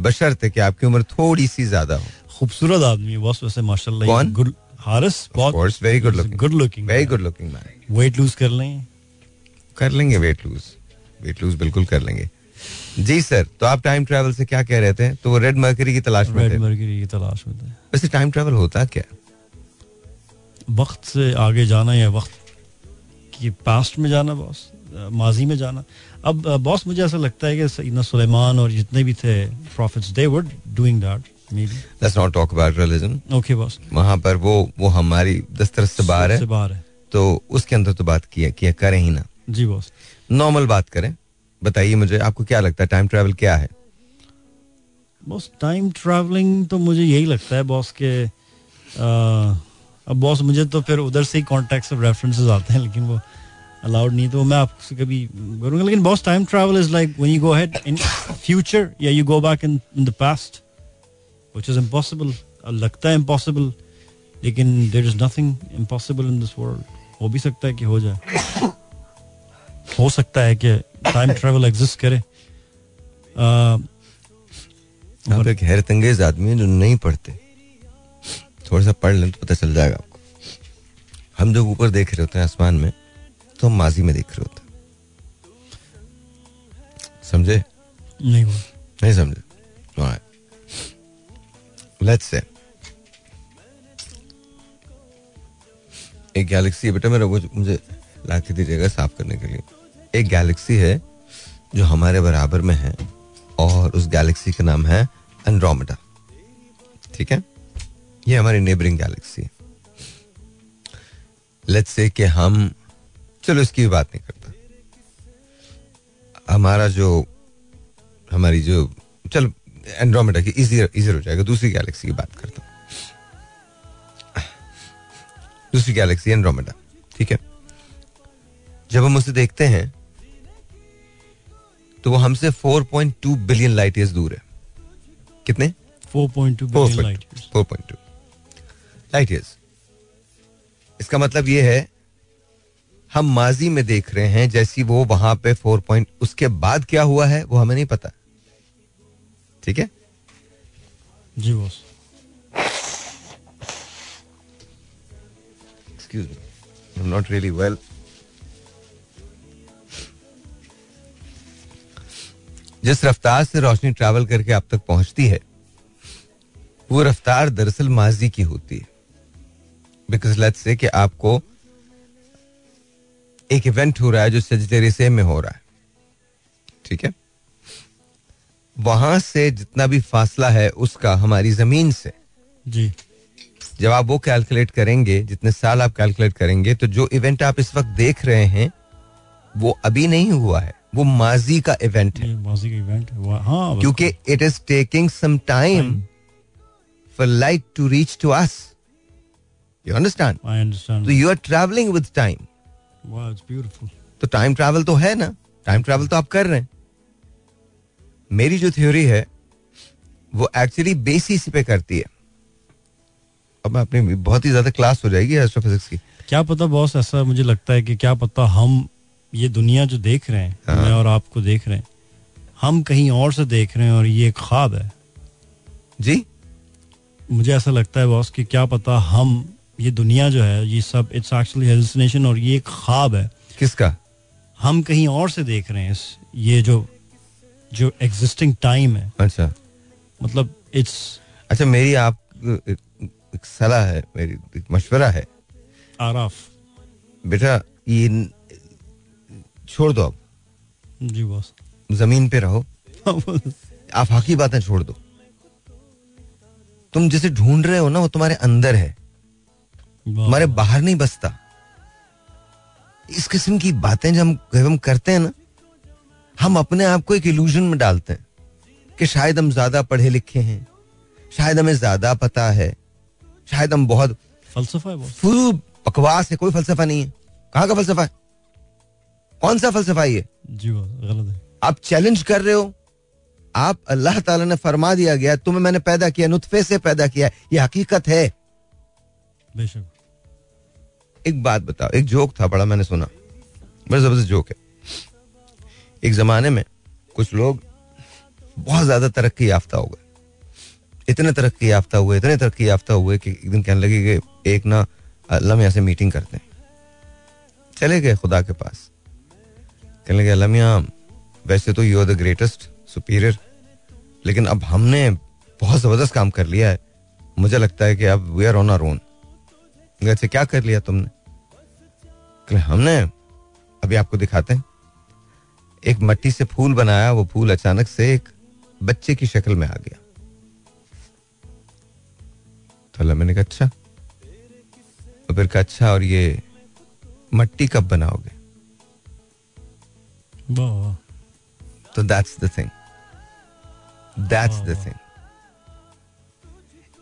बशर्ते कि आपकी उम्र थोड़ी सी ज़्यादा हो। खूबसूरत आदमी है बॉस वैसे माशाल्लाह। कौन? गुड हारिस बहुत very good looking good looking very good looking man weight lose कर लें। कर लेंगे वेट लूज वेट लूज बिल्कुल कर लेंगे। जी सर तो आप टाइम ट्रैवल से क्या कह रहे थे? तो वो रेड मर्करी की तलाश में रेड की तलाश में थे। वैसे टाइम ट्रैवल होता क्या? वक्त से आगे जाना या वक्त की पास्ट में जाना बॉस माजी में जाना। अब बॉस मुझे ऐसा लगता है कि सईदना सुलेमान और जितने भी थे prophets they were doing that let's not talk about religion okay boss वहाँ पर वो वो हमारी दस्तरस से बाहर है। बाहर है। तो उसके अंदर तो बात किया किया करें ही ना। जी बॉस नॉर्मल बात करें। बताइए मुझे आपको क्या लगता है टाइम ट्रैवल क्या है? बॉस टाइम ट्रैवलिंग तो मुझे यही लगता है बॉस के अब बॉस मुझे तो फिर उधर से ही कॉन्टेक्ट ऑफ़ रेफरेंसेस आते हैं लेकिन वो अलाउड नहीं तो मैं आपसे कभी करूँगा। लेकिन boss time travel is like when you go ahead in future या you go back in in the past which is impossible लगता है इम्पॉसिबल लेकिन there is nothing impossible in this world हो भी सकता है कि हो जाए। हो सकता है कि टाइम ट्रैवल एग्जिस्ट करे। आप एक हैरत अंगेज आदमी है जो नहीं पढ़ते। थोड़ा सा पढ़ लें तो पता चल जाएगा आपको। हम जब ऊपर देख रहे होते हैं आसमान में तो हम माजी में देख रहे होते हैं। समझे? नहीं नहीं समझे? लेट्स से एक गैलेक्सी है। बेटा मेरा वो मुझे ला के दीजिएगा साफ़ करने के लिए। एक गैलेक्सी है जो हमारे बराबर में है और उस गैलेक्सी का नाम है एंड्रोमेडा ठीक है? ये हमारी नेबरिंग गैलेक्सी है। लेट्स से कि हम, चलो इसकी भी बात नहीं करता। हमारा जो, हमारी जो, चलो एंड्रोमेडा की इजी इजी हो जाएगा, दूसरी गैलेक्सी की बात करता हूँ। दूसरी गैलेक्सी एंड्रोमेडा ठीक है? जब हम उसे देखते हैं तो वो हमसे 4.2 बिलियन लाइट ईयर्स दूर है। कितने? 4.2 billion light years. 4.2 light years इसका मतलब ये है हम माजी में देख रहे हैं जैसी वो वहाँ पे 4 पॉइंट उसके बाद क्या हुआ है वो हमें नहीं पता। ठीक है? जी boss excuse me I am not really well जिस रफ्तार से रोशनी ट्रैवल करके आप तक पहुँचती है वो रफ्तार दरअसल माजी की होती है। बिकॉज़ लेट्स से कि आपको एक इवेंट हो रहा है जो सजिटेरियस में हो रहा है। ठीक है? वहाँ से जितना भी फासला है उसका हमारी ज़मीन से। जी। जब आप वो कैलकुलेट करेंगे जितने साल आप कैलकुलेट करेंगे तो जो इवेंट आप इस वक्त देख रहे हैं वो अभी नहीं हुआ है। वो माजी का इवेंट है। माजी का इवेंट है। हाँ क्योंकि it is taking some time for light to reach to us you understand I understand तो you are travelling with time वाह इट्स ब्यूटीफुल तो टाइम ट्रैवल तो है ना? टाइम ट्रैवल तो आप कर रहे हैं। मेरी जो थ्योरी है वो एक्चुअली बेसिस पे करती है। अब मैं अपनी बहुत ही ज़्यादा क्लास हो जाएगी एस्ट्रोफिजिक्स की। क्या पता बॉस ऐसा मुझे लगता है कि क्या पता हम ये दुनिया जो देख रहे हैं हाँ। मैं और आपको देख रहे हैं हम कहीं और से देख रहे हैं और ये एक ख्वाब है। जी। मुझे ऐसा लगता है बॉस कि क्या पता हम ये दुनिया जो है ये सब इट्स एक्चुअली हेलुसिनेशन और ये एक ख्वाब है। किसका? हम कहीं और से देख रहे हैं इस ये जो जो एग्जिस्टिंग टाइम है। अच्छा। मतलब इट्स अच्छा मेरी आप सलाह है मेरी मशवरा है। आराफ। बेटा ये छोड़ दो अब। जी बॉस। ज़मीन पे रहो। आफाकी बातें छोड़ दो। तुम जिसे ढूंढ रहे हो ना वो तुम्हारे अंदर है। तुम्हारे बाहर नहीं बसता। इस किस्म की बातें जब हम जब हम करते हैं ना हम अपने आप को एक इल्यूजन में डालते हैं कि शायद हम ज़्यादा पढ़े लिखे हैं शायद हमें ज़्यादा पता है शायद हम बहुत फलसफा है फुल बकवास है कोई फलसफा नहीं है। कहाँ का फलसफा है? कौन सा फलसफा है ये? जी गलत है। आप चैलेंज कर रहे हो? आप अल्लाह ताला ने फरमा दिया गया तुम्हें मैंने पैदा किया नुतफे से पैदा किया ये हकीकत है। बेशक। एक बात बताओ एक जोक था बड़ा मैंने सुना। बड़ा ज़बरदस्त जोक है। एक जमाने में कुछ लोग बहुत ज़्यादा तरक्की याफ्ता हो गए। इतने तरक्की याफ्ता हुए इतने तरक्की याफ्ता हुए कि एक दिन कहने लगे कि एक ना अल्लाह मियाँ से मीटिंग करते हैं। चले गए खुदा के पास। कहने लगे अल्लाह मियाँ वैसे तो you are the greatest superior लेकिन अब हमने बहुत ज़बरदस्त काम कर लिया है। मुझे लगता है कि अब we are on our own अच्छा क्या कर लिया तुमने? हमने, अभी आपको दिखाते हैं। एक मट्टी से फूल बनाया, वो फूल अचानक से एक बच्चे की शक्ल में आ गया। तो अल्लाह मैंने कहा अच्छा। तो फिर कहा अच्छा और ये मट्टी कब बनाओगे? तो that's the thing that's the thing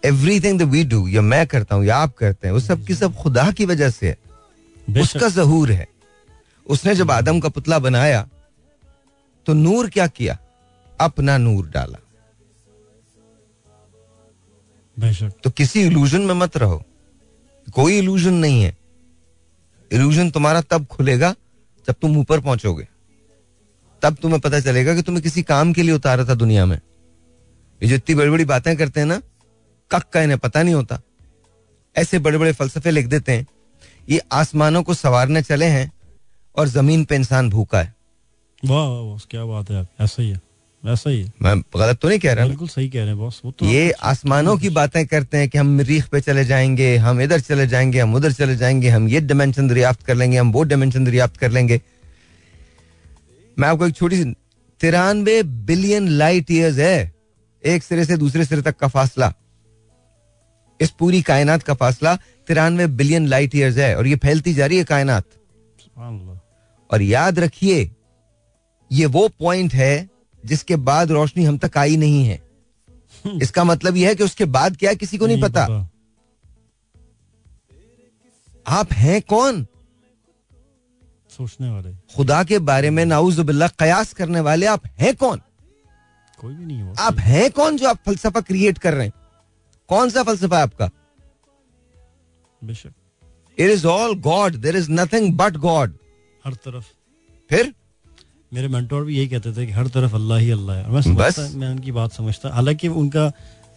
everything we do या मैं करता हूँ या आप करते हैं वो सब की सब खुदा की वजह से है। उसका जहूर है। उसने जब आदम का पुतला बनाया तो नूर क्या किया? अपना नूर डाला। तो किसी इल्यूजन में मत रहो। कोई इल्यूजन नहीं है। इल्यूजन तुम्हारा तब खुलेगा जब तुम ऊपर पहुंचोगे। तब तुम्हें पता चलेगा कि तुम्हें किसी काम के लिए उतारा था दुनिया में। ये जो इतनी बड़ी बड़ी बातें करते हैं ना कक का इन्हें पता नहीं होता। ऐसे बड़े बड़े फलसफे लिख देते हैं ये आसमानों को सवारने चले हैं और ज़मीन पे इंसान भूखा है। वाह वाह बॉस क्या बात है ऐसा ही है ऐसा ही है। मैं गलत तो नहीं कह रहा। बिल्कुल सही कह रहे हैं बॉस वो तो ये आसमानों की बातें करते हैं कि हम मरीख पे चले जाएँगे हम इधर चले जाएँगे हम उधर चले जाएँगे हम ये डायमेंशन दरियाफ्त कर लेंगे हम वो डायमेंशन दरियाफ्त कर लेंगे। मैं आपको एक छोटी सी तिरानवे बिलियन लाइट ईयर्स है एक सिरे से दूसरे सिरे तक का फासला। इस पूरी कायनात का फासला तिरानवे बिलियन लाइट ईयर्स है और ये फैलती जा रही है कायनात। और याद रखिए ये वो पॉइंट है जिसके बाद रोशनी हम तक आई नहीं है। इसका मतलब यह है कि उसके बाद क्या किसी को नहीं नहीं पता।, पता। आप हैं कौन? सोचने वाले। खुदा के बारे में नाउजुबिल्ला कयास करने वाले आप हैं कौन? कोई भी नहीं है। आप हैं कौन जो आप फलसफा क्रिएट कर रहे हैं? कौन सा फलसफा है आपका? बेशक। It is all God there is nothing but God हर तरफ़। फिर? मेरे मेंटोर भी यही कहते थे कि हर तरफ़ अल्लाह ही अल्लाह है। मैं बस। मैं उनकी बात समझता हालाँकि उनका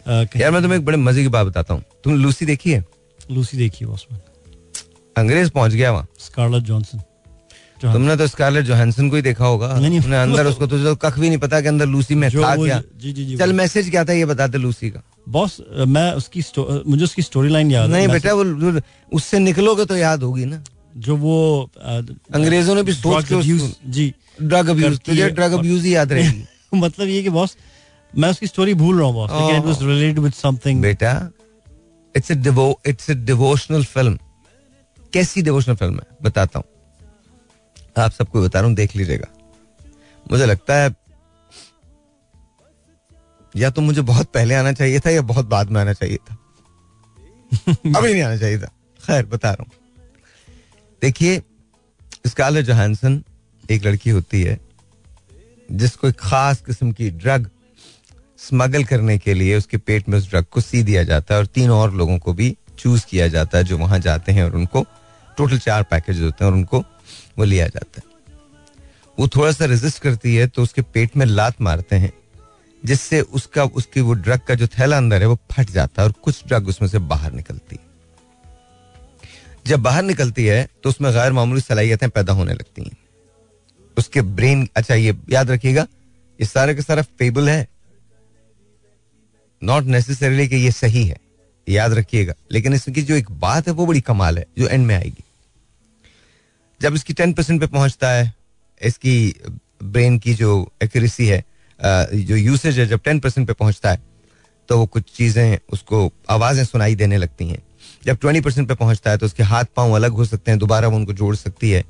कहीं- यार मैं तुम्हें एक बड़े मज़े की बात बताता हूँ। तुमने लूसी देखी है? लूसी देखी बॉस में अंग्रेज़ पहुँच गया वहाँ। Scarlett Johansson. तुमने तो स्कारलेट जोहानसन को ही देखा होगा। तुमने अंदर उसको तो कख भी नहीं पता कि अंदर लूसी में था क्या। जी जी जी चल मैसेज क्या था ये बताते लूसी का। बॉस मैं उसकी मुझे उसकी स्टोरी लाइन याद नहीं बेटा वो उससे निकलोगे तो याद होगी ना। जो वो अंग्रेज़ों ने भी सोच के जी। ड्रग अब्यूज तुझे ड्रग अब्यूज ही याद रहेगी। मतलब ये कि बॉस मैं उसकी स्टोरी भूल रहा हूँ बॉस लेकिन it was related with something बेटा it's a devo it's a devotional film कैसी डिवोशनल फ़िल्म है? बताता हूँ। आप सबको बता रहा हूँ, देख लीजिएगा। मुझे लगता है या तो मुझे बहुत पहले आना चाहिए था या बहुत बाद में आना चाहिए था। अभी नहीं आना चाहिए था। खैर, बता रहा हूँ। देखिए स्कारलेट जोहानसन, एक लड़की होती है, जिसको एक खास किस्म की ड्रग स्मगल करने के लिए उसके पेट में उस ड्रग को सी दिया जाता है और तीन और लोगों को भी चूज़ किया जाता है जो वहाँ जाते हैं और उनको, टोटल चार पैकेज होते हैं और उनको वो लिया जाता है। वो थोड़ा सा रेजिस्ट करती है तो उसके पेट में लात मारते हैं, जिससे उसका, उसकी वो ड्रग का जो थैला अंदर है वो फट जाता है और कुछ ड्रग उसमें से बाहर निकलती है। जब बाहर निकलती है तो उसमें गैर मामूली सलाहियतें पैदा होने लगती हैं। उसके ब्रेन अच्छा ये याद रखिएगा, ये सारा का सारा फेबल है। नॉट नेसेसरीली कि ये सही है, याद रखिएगा, लेकिन इसकी जो एक बात है वो बड़ी कमाल है, जो एंड में आएगी। जब इसकी टेन परसेंट पे पहुँचता है इसकी ब्रेन की जो एक्यूरेसी है जो यूसेज है जब टेन परसेंट पे पहुँचता है तो वो कुछ चीज़ें उसको आवाज़ें सुनाई देने लगती हैं जब ट्वेंटी परसेंट पे पहुँचता है तो उसके हाथ पाँव अलग हो सकते हैं दोबारा वो उनको जोड़ सकती है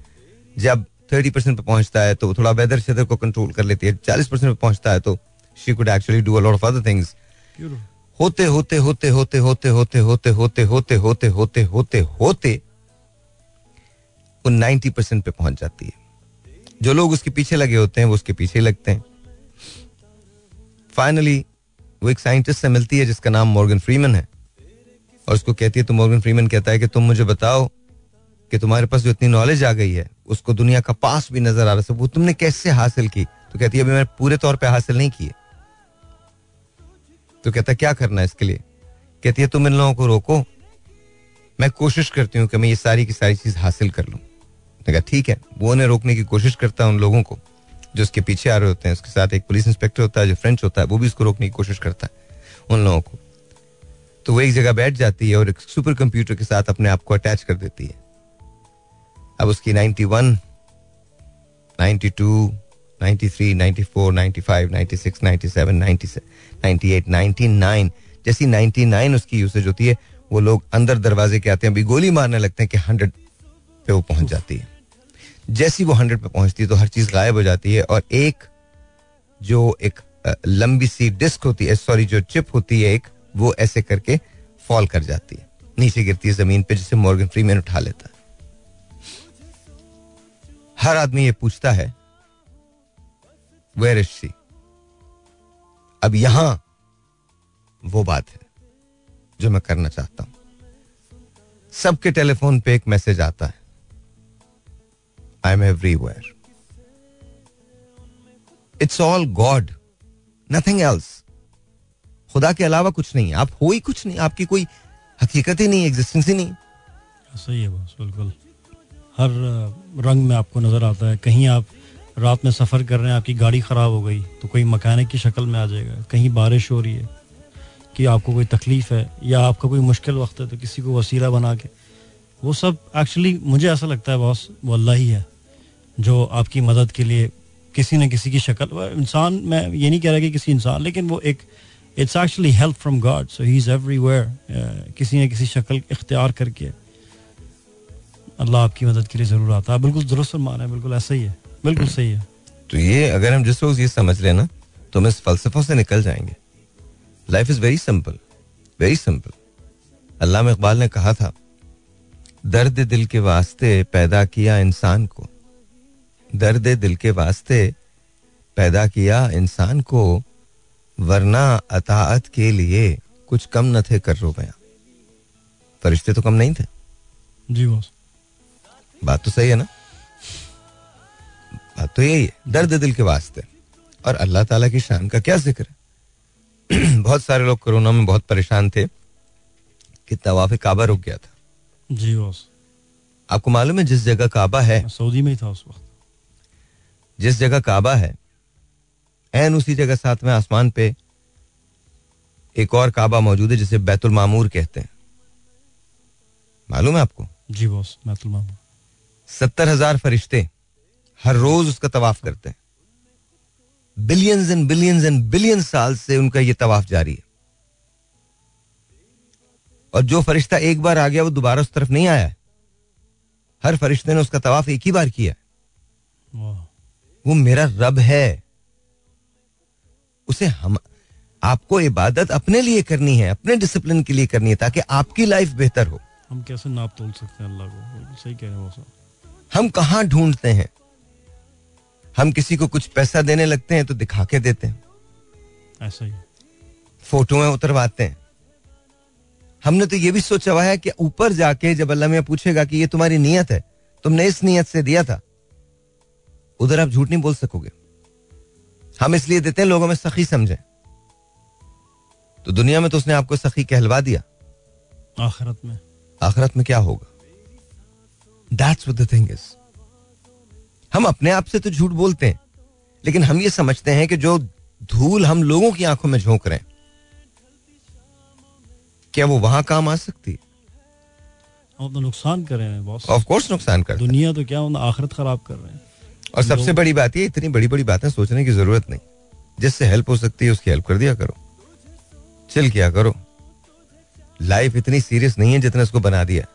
जब थर्टी परसेंट पे पहुँचता है तो थोड़ा वेदर शेदर को कंट्रोल कर लेती है चालीस परसेंट पे पहुँचता है तो she could actually do a lot of other things होते होते होते होते होते होते होते होते होते होते होते होते होते वो नाइन्टी परसेंट पे पहुँच जाती है। जो लोग उसके पीछे लगे होते हैं, वो उसके पीछे लगते हैं। फाइनली वो एक साइंटिस्ट से मिलती है, जिसका नाम मॉर्गन फ्रीमन है। और उसको कहती है तो मॉर्गन फ्रीमन कहता है कि तुम मुझे बताओ कि तुम्हारे पास जो इतनी नॉलेज आ गई है, उसको दुनिया का पास भी नज़र आ रहा है वो तुमने कैसे हासिल की? तो कहती है, अभी मैंने पूरे तौर पे हासिल नहीं किए तो कहता क्या करना है इसके लिए? कहती है, तुम इन लोगों को रोको। मैं कोशिश करती हूँ कि मैं ये सारी की सारी चीज़ हासिल कर लूँ। कहा ठीक है। वो उन्हें रोकने की कोशिश करता है उन लोगों को जो उसके पीछे आ रहे होते हैं। उसके साथ एक पुलिस इंस्पेक्टर होता है जो फ्रेंच होता है वो भी उसको रोकने की कोशिश करता है उन लोगों को। तो वो एक जगह बैठ जाती है और एक सुपर कंप्यूटर के साथ अपने आप को अटैच कर देती है। अब उसकी 91, 92, 93, 94, 95, 96, 97, 98, 99 जैसी 99 उसकी यूसेज होती है वो लोग अंदर दरवाजे के आते हैं अभी गोली मारने लगते हैं कि हंड्रेड पे वो पहुँच जाती है। जैसी वो हंड्रेड पे पहुँचती है तो हर चीज़ गायब हो जाती है और एक जो एक लंबी सी डिस्क होती है, सॉरी, जो चिप होती है एक, वो ऐसे करके फॉल कर जाती है। नीचे गिरती है ज़मीन पे, जिसे मॉर्गन फ्रीमैन उठा लेता है। हर आदमी ये पूछता है वेर इज़ अब यहाँ वो बात है जो मैं करना चाहता हूँ। सबके टेलीफोन पे एक मैसेज आता है। I am everywhere it's all God nothing else खुदा के अलावा कुछ नहीं आप हो ही कुछ नहीं। आपकी कोई हकीकत ही नहीं एग्जिस्टेंस ही नहीं। सही है बॉस बिल्कुल। हर रंग में आपको नज़र आता है। कहीं आप रात में सफ़र कर रहे हैं, आपकी गाड़ी ख़राब हो गई तो कोई मकैनिक की शक्ल में आ जाएगा। कहीं बारिश हो रही है कि आपको कोई तकलीफ़ है, या आपका कोई मुश्किल वक्त है तो किसी को वसीला बना के। वो सब एक्चुअली मुझे ऐसा लगता है बॉस वो अल्लाह ही है। जो आपकी मदद के लिए किसी न किसी की शक्ल इंसान, मैं ये नहीं कह रहा कि किसी इंसान, लेकिन वो एक it's actually help from God so he is everywhere किसी न किसी शक्ल इख्तियार करके। अल्लाह आपकी मदद के लिए ज़रूर आता है। बिल्कुल दुरुस्त मान है, बिल्कुल ऐसा ही है, बिल्कुल सही है। तो ये, अगर हम जिस रोज ये समझ लेना तो हम इस फलसफों से निकल जाएँगे। Life is very simple very simple अल्लाह इकबाल ने कहा था, दर्द दिल के वास्ते पैदा किया इंसान को। दर्द दिल के वास्ते पैदा किया इंसान को वरना अताअत के लिए कुछ कम न थे कर रो गया फरिश्ते तो कम नहीं थे। जी बॉस। बात तो सही है ना? बात तो यही है दर्द दिल के वास्ते। और अल्लाह ताला की शान का क्या ज़िक्र है? बहुत सारे लोग कोरोना में बहुत परेशान थे कि तवाफ काबा रुक गया था। जी बॉस। आपको मालूम है जिस जगह काबा है? सऊदी में ही था उस वक्त। जिस जगह काबा है एन उसी जगह साथ में आसमान पे एक और काबा मौजूद है जिसे बैतुल मामूर कहते हैं। मालूम है आपको? जी बॉस बैतुल मामूर। सत्तर हज़ार फरिश्ते हर रोज उसका तवाफ करते हैं। Billions and billions and billion साल से उनका यह तवाफ जारी है। और जो फरिश्ता एक बार आ गया वो दोबारा उस तरफ़ नहीं आया हर फरिश्ते ने उसका तवाफ एक ही बार किया वो मेरा रब है। उसे हम आपको इबादत अपने लिए करनी है अपने डिसिप्लिन के लिए करनी है ताकि आपकी लाइफ बेहतर हो। हम कैसे नाप तोल सकते हैं अल्लाह को? सही कह रहे हो हम कहा ढूंढते हैं? हम किसी को कुछ पैसा देने लगते हैं तो दिखा के देते हैं। ऐसा ही। फोटोएँ उतरवाते हैं। हमने तो ये भी सोचा हुआ है कि ऊपर जाके जब अल्लाह में पूछेगा कि ये तुम्हारी नीयत है तुमने इस नीयत से दिया था उधर आप झूठ नहीं बोल सकोगे। हम इसलिए देते हैं लोगों में सखी समझे। तो दुनिया में तो उसने आपको सखी कहलवा दिया। आखिरत में। आखिरत में क्या होगा? दैट्स द थिंग इज़ हम अपने आप से तो झूठ बोलते हैं लेकिन हम ये समझते हैं कि जो धूल हम लोगों की आँखों में झोंक रहे हैं क्या वो वहाँ काम आ सकती है? तो नुकसान कर रहे हैं बॉस ऑफ़ कोर्स नुकसान कर दुनिया तो क्या आखिरत खराब कर रहे हैं। और सबसे बड़ी बात ये इतनी बड़ी बड़ी बातें सोचने की ज़रूरत नहीं। जिससे हेल्प हो सकती है उसकी हेल्प कर दिया करो। चिल किया करो। लाइफ इतनी सीरियस नहीं है जितना इसको बना दिया।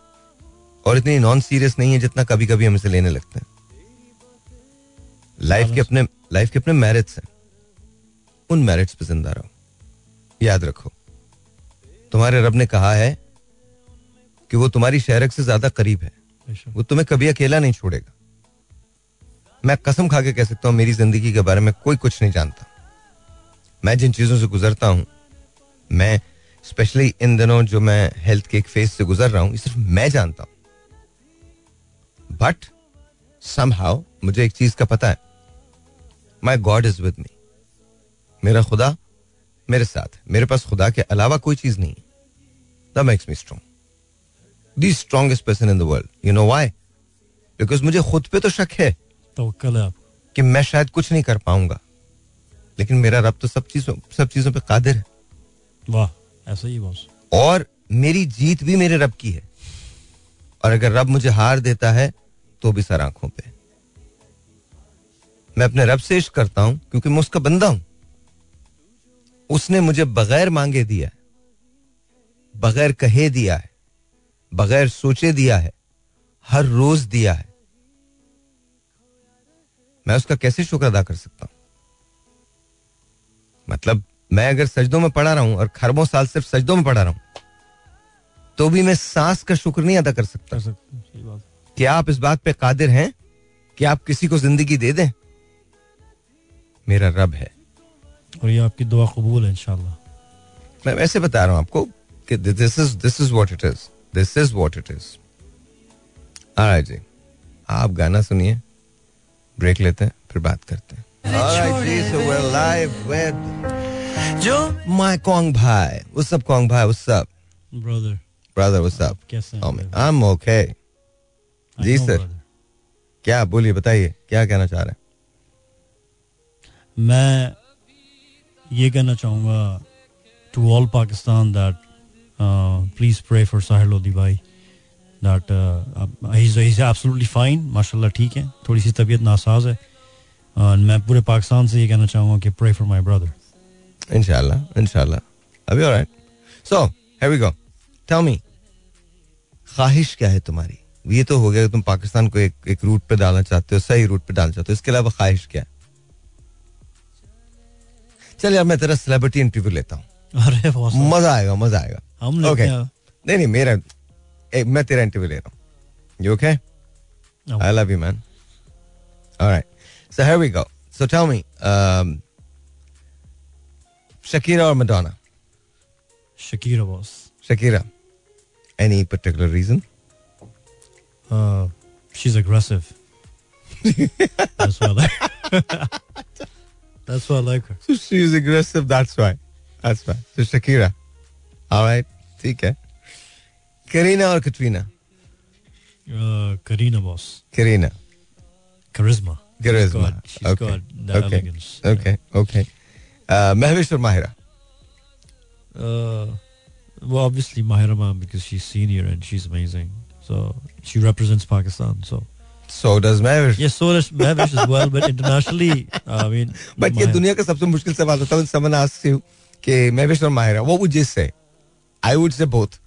और इतनी नॉन सीरियस नहीं है जितना कभी कभी हम इसे लेने लगते हैं। लाइफ के अपने लाइफ के अपने मेरिट्स हैं। उन मेरिट्स पे ज़िंदा रहो। याद रखो। तुम्हारे रब ने कहा है कि वो तुम्हारी शहरक से ज़्यादा करीब है। वो तुम्हें कभी अकेला नहीं छोड़ेगा। मैं कसम खा के कह सकता हूँ, मेरी ज़िंदगी के बारे में कोई कुछ नहीं जानता। मैं जिन चीज़ों से गुजरता हूँ, मैं स्पेशली इन दिनों जो मैं हेल्थ के एक फ़ेज़ से गुजर रहा हूँ, ये सिर्फ़ मैं जानता हूँ। बट समहाउ मुझे एक चीज़ का पता है। My God is with me मेरा खुदा मेरे साथ मेरे पास खुदा के अलावा कोई चीज़ नहीं the makes me strong the strongest person in the world you know why because मुझे खुद पे तो शक है। कि मैं शायद कुछ नहीं कर पाऊँगा। लेकिन मेरा रब तो सब चीज़ों सब चीज़ों पे कादिर है। वाह ऐसा ही बॉस। और मेरी जीत भी मेरे रब की है। और अगर रब मुझे हार देता है तो भी सर आँखों पे। मैं अपने रब से इश्क करता हूँ क्योंकि मैं उसका बंदा हूँ। उसने मुझे बगैर मांगे दिया है बगैर कहे दिया है बगैर सोचे दिया है हर रोज दिया है। मैं उसका कैसे शुक्र अदा कर सकता हूँ? मतलब मैं अगर सजदों में पड़ा रहा हूँ और खरबों साल सिर्फ़ सजदों में पड़ा रहा हूँ तो भी मैं सांस का शुक्र नहीं अदा कर सकता। क्या आप इस बात पे कादिर हैं कि आप किसी को ज़िंदगी दे दें? मेरा रब है। और ये आपकी दुआ कबूल है इंशाल्लाह। मैं वैसे बता रहा हूँ आपको कि this is this is what it is this is what it is जी आप गाना सुनिए। ब्रेक लेते हैं फिर बात करते हैं। जो माय कॉन्ग भाई वो सब कॉन्ग भाई वो सब ब्रदर ब्रदर वो सब कैसे जी सर क्या बोलिए बताइए क्या कहना चाह रहे हैं? मैं ये कहना चाहूँगा to all Pakistan that please pray for Sahil Lodhi भाई दैट इज़ एब्सोल्युटली फाइन माशाल्लाह ठीक है। थोड़ी सी तबीयत नासाज है। और मैं पूरे पाकिस्तान से ये कहना चाहूँगा कि प्रे फॉर माय ब्रदर इंशाल्लाह इंशाल्लाह। अभी alright so here we go tell me ख्वाहिश क्या है तुम्हारी? ये तो हो गया कि तुम पाकिस्तान को एक एक रूट पे डालना चाहते हो सही रूट पे डालना चाहते हो। इसके अलावा ख्वाहिश क्या है? चल यार मैं तेरा सेलिब्रिटी इंटरव्यू लेता हूँ। अरे मज़ा आएगा मज़ा आएगा। हम लेते Okay. नहीं नहीं मेरा ए, मैं तेरा इंटरव्यू ले रहा हूँ you okay Oh. I love you, man. All right. So here we go. So tell me, um, Shakira or Madonna? Shakira boss Shakira. Any particular reason? She is aggressive that's why I like that's why I like her So she's aggressive. That's why. That's why. So Shakira. All right. ठीक है. Karina or Katrina? uh, Karina boss Karina. charisma Charisma. got- she's okay. got that okay. elegance. Okay. Okay. Uh, Mehwish or Mahira? Uh, well, obviously Mahira ma'am because she's senior and she's amazing. So she represents Pakistan. So So does Mehwish. yes, so does Mahvish as well. But internationally, uh, I mean, but ये Mahira- दुनिया का सबसे मुश्किल सवाल होता है समन asks you कि महविश और Mahira what would you say I would say both both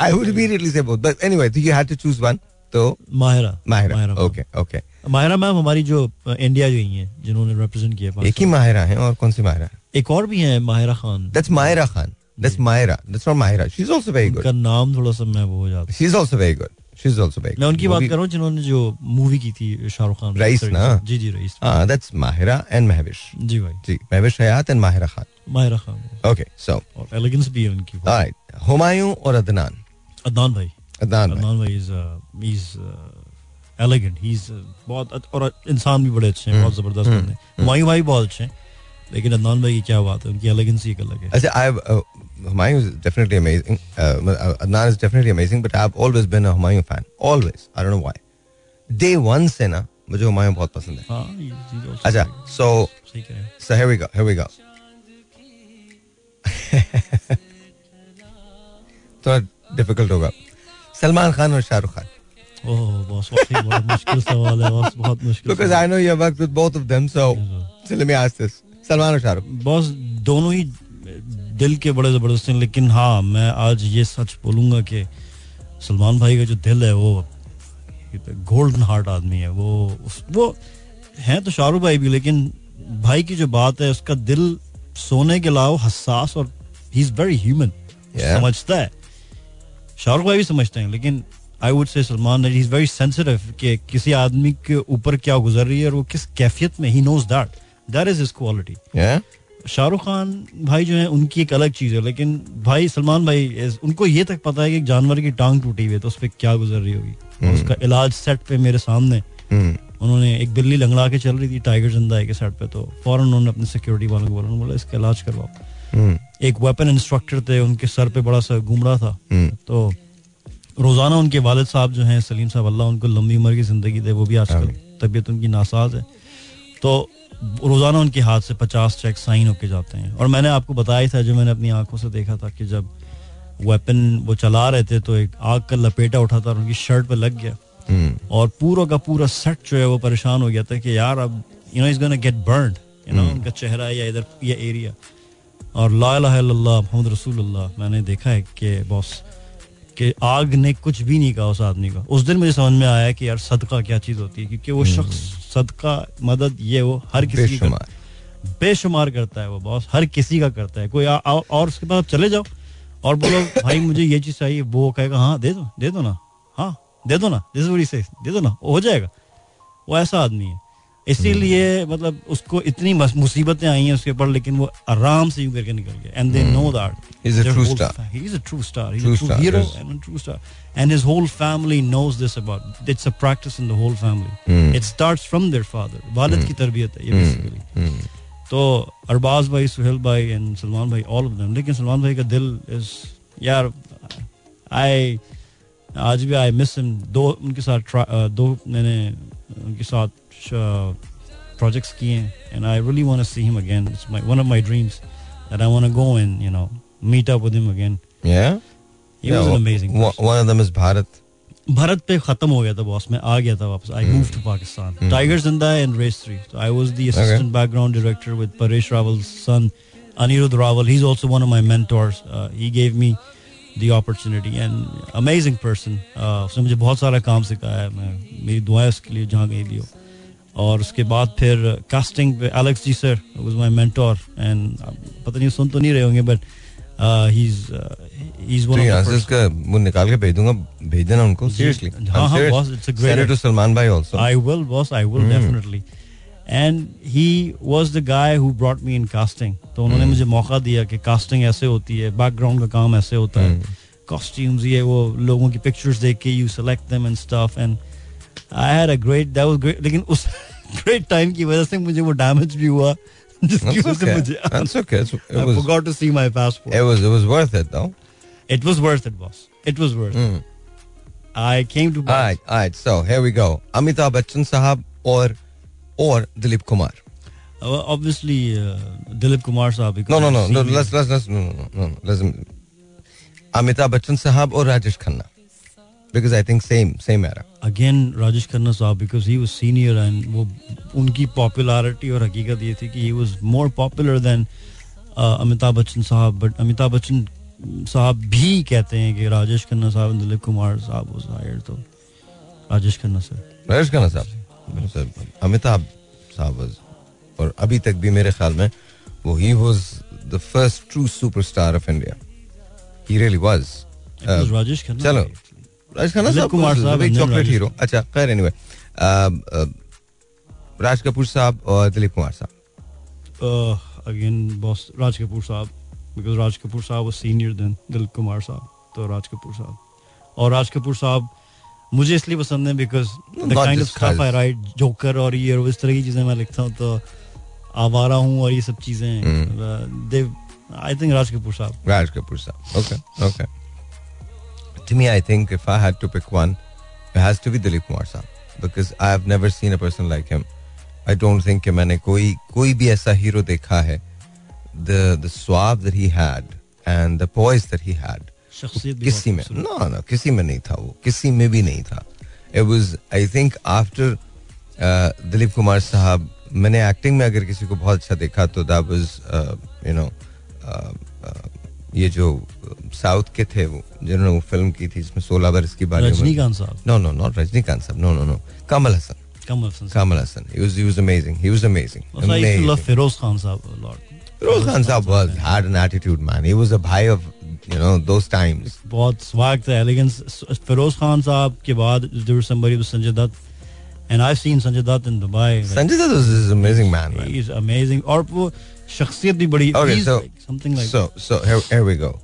I would immediately say both but anyway you had to choose one तो Mahira. Mahira ma'am. Okay okay Mahira ma'am हमारी जो इंडिया गई हैं जिन्होंने represent किया एक ही। माहिरा है और कौन सी माहिरा एक और भी है Mahira Khan. That's Mahira Khan. That's Mahira that's not Mahira she is also very उनका नाम थोड़ा सा मैं वो हो जाता she is also very good she is also very मैं उनकी बात कर रहा हूँ जिन्होंने जो मूवी की थी शाहरुख खान रईस ना? जी जी रईस हाँ दैट्स माहिरा एंड महविश जी भाई। जी Mehwish Hayat and Mahira Khan. Mahira Khan. Okay so और एलिगेंस भी है उनकी। ऑलराइट हुमायूं और अदनान। अदनान भाई। अदनान अदनान भाई is is elegant he is बहुत और इंसान भी बड़े अच्छे हैं हम्म। बहुत ज़बरदस्त हम्म। बंदे हुमायूं भाई बहुत अच्छे हैं लेकिन अदनान भाई की क्या बात है उनकी एलिगेंस ही अलग है। अच्छा I uh, Humayun is definitely amazing Adnan is definitely amazing but I have always been a Humayun fan always I don't know why day 1 से ना मुझे हुमायूं बहुत पसंद है। हाँ अच्छा so so here we go here we go थोड़ा difficult होगा. सलमान खान और शाहरुख खान. है. सलमान और शाहरुख. बॉस दोनों ही दिल के बड़े ज़बरदस्त हैं लेकिन हाँ मैं आज ये सच बोलूँगा कि सलमान भाई का जो दिल है वो गोल्डन हार्ट आदमी है वो वो हैं तो शाहरुख भाई भी लेकिन भाई की जो बात है उसका दिल सोने के अलावा हसास और ही इज़ वेरी ह्यूमन समझता है शाहरुख भाई भी समझते हैं लेकिन I would say Salman is very sensitive कि किसी आदमी के ऊपर क्या गुजर रही है और वो किस कैफियत में he knows that that is is quality Shahrukh Khan भाई जो है उनकी एक अलग चीज़ है लेकिन भाई सलमान भाई उनको ये तक पता है कि जानवर की टांग टूटी हुई है तो उस पर क्या गुजर रही होगी। और उसका इलाज सेट पे मेरे सामने। Hmm. उन्होंने एक बिल्ली लंगड़ा के चल रही थी टाइगर ज़िंदा है के सेट पे तो फ़ौरन उन्होंने अपने सिक्योरिटी वालों को बोला उन्होंने बोला इसका इलाज करवाओ। Hmm. एक वेपन इंस्ट्रक्टर थे उनके सर पे बड़ा सा घूम रहा था। Hmm. तो रोज़ाना उनके वालिद साहब जो हैं सलीम साहब अल्लाह उनको लंबी उम्र की ज़िंदगी दे वो भी आजकल तबीयत उनकी नासाज है। तो रोज़ाना उनके हाथ से पचास चेक साइन होके जाते हैं। और मैंने आपको बताया था जो मैंने अपनी आँखों से देखा था कि जब वेपन वो चला रहे थे तो एक आग का लपेटा उठा था और उनकी शर्ट पर लग गया। Hmm. और पूरा का पूरा सेट जो है वो परेशान हो गया था कि यार अब you know is gonna get burn you know उनका चेहरा या इधर या एरिया और ला मोहम्मद रसूलुल्लाह मैंने देखा है कि बॉस कि आग ने कुछ भी नहीं कहा उस आदमी का। उस दिन मुझे समझ में आया कि यार सदका क्या चीज़ होती है क्योंकि वो शख्स सदका मदद ये वो हर किसी की बेशुमार। करता है। वो बॉस हर किसी का करता है। कोई आ, आ, और उसके बाद आप चले जाओ और बोलो भाई मुझे ये चीज़ चाहिए। वो कहेगा हाँ दे दो दे दो ना। हाँ दे दो ना दिस से दे दो ना। हो जाएगा। वो ऐसा आदमी है। इसीलिए मतलब उसको इतनी मुसीबतें आई हैं उसके ऊपर लेकिन वो आराम से यूँ करके निकल गया। And they know that is a true star he is a true star he is a hero and a true star and his whole family knows this about it's a practice in the whole family it starts from their father वालिद की तरबियत है ये basically तो अरबाज भाई सुहेल भाई and Salman भाई all of them लेकिन सलमान भाई का दिल इज़ यार आई आज भी आई मिस हिम दो उनके साथ दो मैंने उनके साथ प्रोजेक्ट्स किए हैं and I really want to see him again it's my one of my dreams that I want to go and you know meet up with him again Yeah? He was Yeah, an one- amazing one- One of them is Bharat. Bharat पे खत्म हो गया था boss मैं आ गया था वापस I move to Pakistan Tiger Zinda Hai and Race three so I was the assistant background director with Paresh Raval's son Anirudh Raval he's also one of my mentors uh, he gave me the opportunity and amazing person uh, उसने मुझे बहुत सारा काम सिखाया है मैं मेरी दुआएं उसके लिए जहाँ गई भी हो और उसके बाद फिर कास्टिंग पे Alex ji sir was my mentor and पता नहीं सुन तो नहीं रहे होंगे बट ही इज़ तो वन यहाँ ऑफ़ से इसका वो निकाल के भेज दूँगा भेज देना उनको सीरियसली हाँ, हाँ, सलमान भाई आल्सो casting. तो उन्होंने मुझे मौका दिया कि कास्टिंग ऐसे होती है बैकग्राउंड का काम ऐसे होता है। कॉस्ट्यूम्स ये वो लोगों की पिक्चर्स देख के you select them and stuff and I had a great that was great लेकिन उस ग्रेट टाइम की वजह से मुझे वो डैमेज भी हुआ जिसकी वजह से. मुझे That's okay. It's- It I was forgot to see my passport. it was it was worth it though. It was worth it, boss. It was worth it. Mm. I came to All right, all right. So here we go. Amitabh Bachchan sahab or or Dilip Kumar. Uh, obviously, uh, Dilip Kumar Saab. because No, no, I've no, no. seen Let's let's let's no no no no. no. Let's Amitabh Bachchan sahab or Rajesh Khanna. Because I think same same era. Again Rajesh Khanna sahab because he was senior and वो उनकी popularity और हकीकत ये थी कि he was more popular than Amitabh Bachchan sahab but Amitabh Bachchan साहब भी कहते हैं कि राजेश खन्ना साहब and दिलीप कुमार साहब वाज हायर्ड तो Rajesh Khanna sir Rajesh Khanna sahab. Sir, Amitabh sahab was और अभी तक भी मेरे ख्याल में वो he was the first true superstar of India. He really was. It Rajesh Khanna चलो राज खन्ना साहब कुमार साहब then चॉकलेट हीरो अच्छा खैर एनीवे राज कपूर साहब और दिलीप कुमार साहब। अगेन बॉस राज कपूर साहब because Raj Kapoor sahab was senior than Dilip Kumar sahab तो राज कपूर साहब। और राज कपूर साहब मुझे इसलिए पसंद है because the kind of stuff I write joker और ये और इस तरह की चीज़ें मैं लिखता हूँ तो आवारा हूँ और ये सब चीज़ें दे आई थिंक राज कपूर साहब। Raj Kapoor साहब okay okay to me I think if I had to pick one it has to be Dilip Kumar साहब because I have never seen a person like him I don't think कि मैंने कोई कोई भी ऐसा hero देखा है the the suave that he had and the poise that he had किसी में नो नो किसी में नहीं था वो किसी में भी नहीं था it was I think after Dilip Kumar sahab मैंने एक्टिंग में अगर किसी को बहुत अच्छा देखा तो दैट वाज यू नो ये जो साउथ के थे वो जिन्होंने वो फ़िल्म की थी इसमें सोलह बरस की बात no no not Rajinikanth sahab no no no Kamal Haasan. Kamal Haasan Kamal Haasan amazing Feroz Khan sahab man he a भाई of you know those times बहुत स्वाग था एलिगेंस फिरोज खान साहब के बाद Sanjay Dutt and I seen Sanjay Dutt in Dubai Sanjay Dutt was amazing man is amazing और शख्सियत भी बड़ी Okay, he's so like something like so so here, here we go.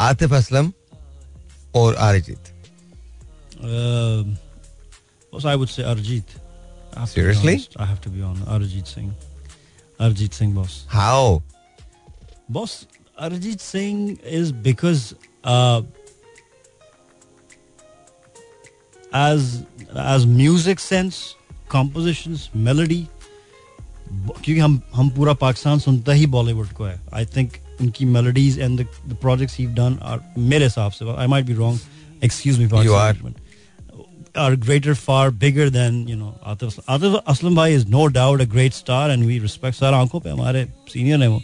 Atif Aslam or Arijit. um, also I would say Arjit I have to be Seriously? honest. I have to be honest Arjit Singh Arjit Singh boss How? boss Arjit Singh is because uh, as as music sense compositions melody क्योंकि हम हम पूरा पाकिस्तान सुनता ही बॉलीवुड को है I think उनकी melodies and the projects he done are मेरे हिसाब से I might be wrong excuse me You are. greater far bigger than you know Atif Atif Aslam bhai is no doubt a great star and we respect सर आँखों पे हमारे senior हैं वो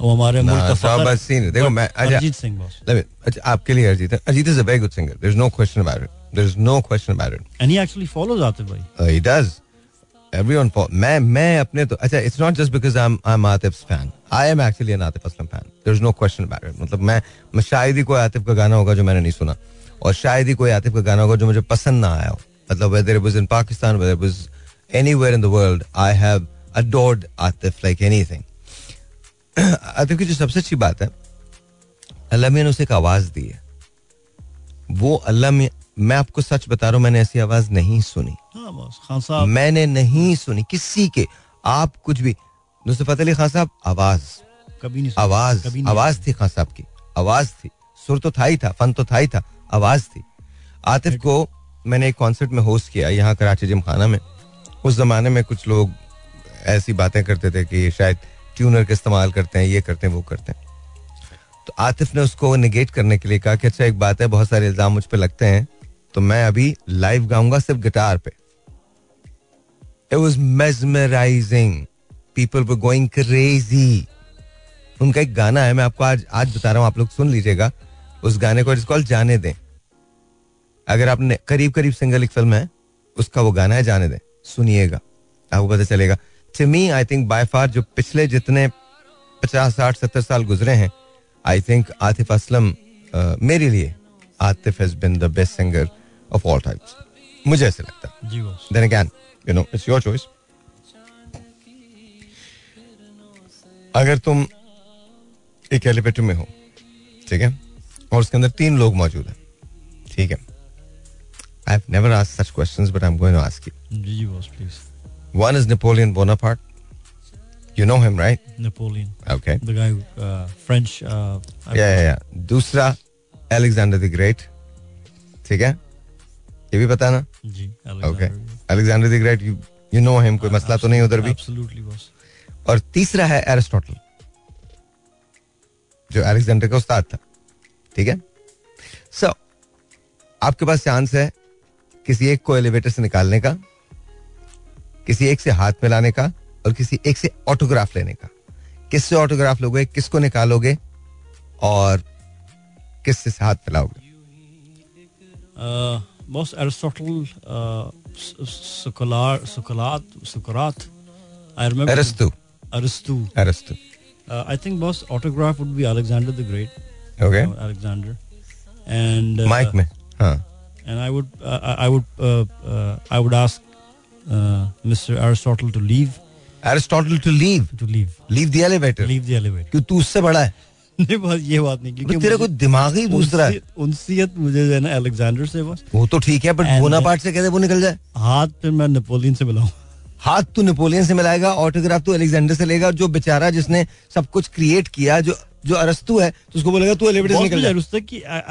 वो हमारे मुल्क का बस senior. देखो, मैं- अच्छा- अरिजीत सिंह बॉस अच्छा, आपके लिए अरिजीत है Arijit is a very good singer. There's no question about it. There's no question about it. and he actually follows Atif bhai Uh, he does. Everyone for मैं मैं अपने तो अच्छा it's not just because I'm I'm Atif's fan. I am actually an Atif Aslam fan. There's no question about it. मतलब मैं मैं शायद ही कोई आतिफ का गाना होगा जो मैंने नहीं सुना और शायद ही कोई आतिफ का गाना होगा जो मुझे पसंद ना आया हो मतलब whether it was in Pakistan whether it was anywhere in the world I have adored Atif like anything. Atif की जो सबसे अच्छी बात है अल्लाह मियाँ ने उसे एक आवाज़ दी है वो अल्लाह मियाँ मैं आपको सच बता रहा हूँ मैंने ऐसी आवाज़ नहीं सुनी। हाँ खान साहब। मैंने नहीं सुनी किसी के। आप कुछ भी नुसरत अली खान साहब आवाज़। कभी नहीं आवाज़ कभी नहीं आवाज़ थी खान साहब की आवाज़ थी। सुर तो था ही था फन तो था ही था आवाज़ थी। आतिफ को मैंने एक कॉन्सर्ट में होस्ट किया यहाँ कराची जिम खाना में। उस जमाने में कुछ लोग ऐसी बातें करते थे कि शायद ट्यूनर का इस्तेमाल करते हैं ये करते हैं वो करते हैं। तो आतिफ ने उसको निगेट करने के लिए कहा कि अच्छा एक बात है बहुत सारे इल्ज़ाम मुझ पर लगते हैं तो मैं अभी लाइव गाऊँगा सिर्फ़ गिटार पे। It was mesmerizing. People were going crazy. उनका एक गाना है, मैं आपको आज आज बता रहा हूँ, आप लोग सुन लीजिएगा। उस गाने को इट्स कॉल्ड जाने दें। अगर आपने करीब करीब सिंगल एक फ़िल्म है, उसका वो गाना है जाने दें। सुनिएगा। आपको पता चलेगा। To me I think by far जो पिछले जितने पचास, साठ, सत्तर साल गुजरे हैं आई थिंक आतिफ असलम मेरे लिए Atif has been the best singer of all times मुझे ऐसे लगता है। then again, you know, it's your choice. अगर तुम एक एलिवेटर में हो ठीक है? और उसके अंदर तीन लोग मौजूद हैं ठीक है? I have never asked such questions but I am going to ask you ji boss please one is Napoleon Bonaparte you know him right Napoleon okay the guy who, uh, French uh, I- या या दूसरा Alexander the great ठीक है? ये भी पता ना जी okay Alexander the Great you you know him कोई मसला तो नहीं उधर भी? एब्सोल्युटली बॉस और तीसरा है एरिस्टोटल जो अलेक्जेंडर का उस्ताद था ठीक है? सो so, आपके पास चांस है किसी एक को एलिवेटर से निकालने का किसी एक से हाथ मिलाने का और किसी एक से ऑटोग्राफ लेने का। किससे ऑटोग्राफ लोगे किसको निकालोगे और किससे हाथ मिलाओगे? uh, boss Aristotle uh, Socolar Socolat Socrates I remember Aristo Aristu Aristo uh, I think boss autograph would be Alexander the Great okay you know, Alexander and uh, mic में हाँ and I would uh, I I would uh, uh, I would ask uh, Mr. Aristotle to leave Aristotle to leave to leave leave the elevator leave the elevator क्यों तू उससे बड़ा है नहीं बस ये बात नहीं क्योंकि तेरा कोई दिमाग ही दूसरा है। उनसीयत मुझे जो है ना अलेक्जेंडर से बस। वो तो ठीक है बट And- बोनापार्ट से कहते वो निकल जाए। हाथ पे मैं नेपोलियन से मिलाऊं। हाथ तू नेपोलियन से मिलाएगा ऑटोग्राफ तू अलेक्जेंडर से लेगा जो बेचारा जिसने सब कुछ क्रिएट किया जो जो अरस्तु है तो उसको बोलेगा तू एलिवेटर निकल जाए रुस्ता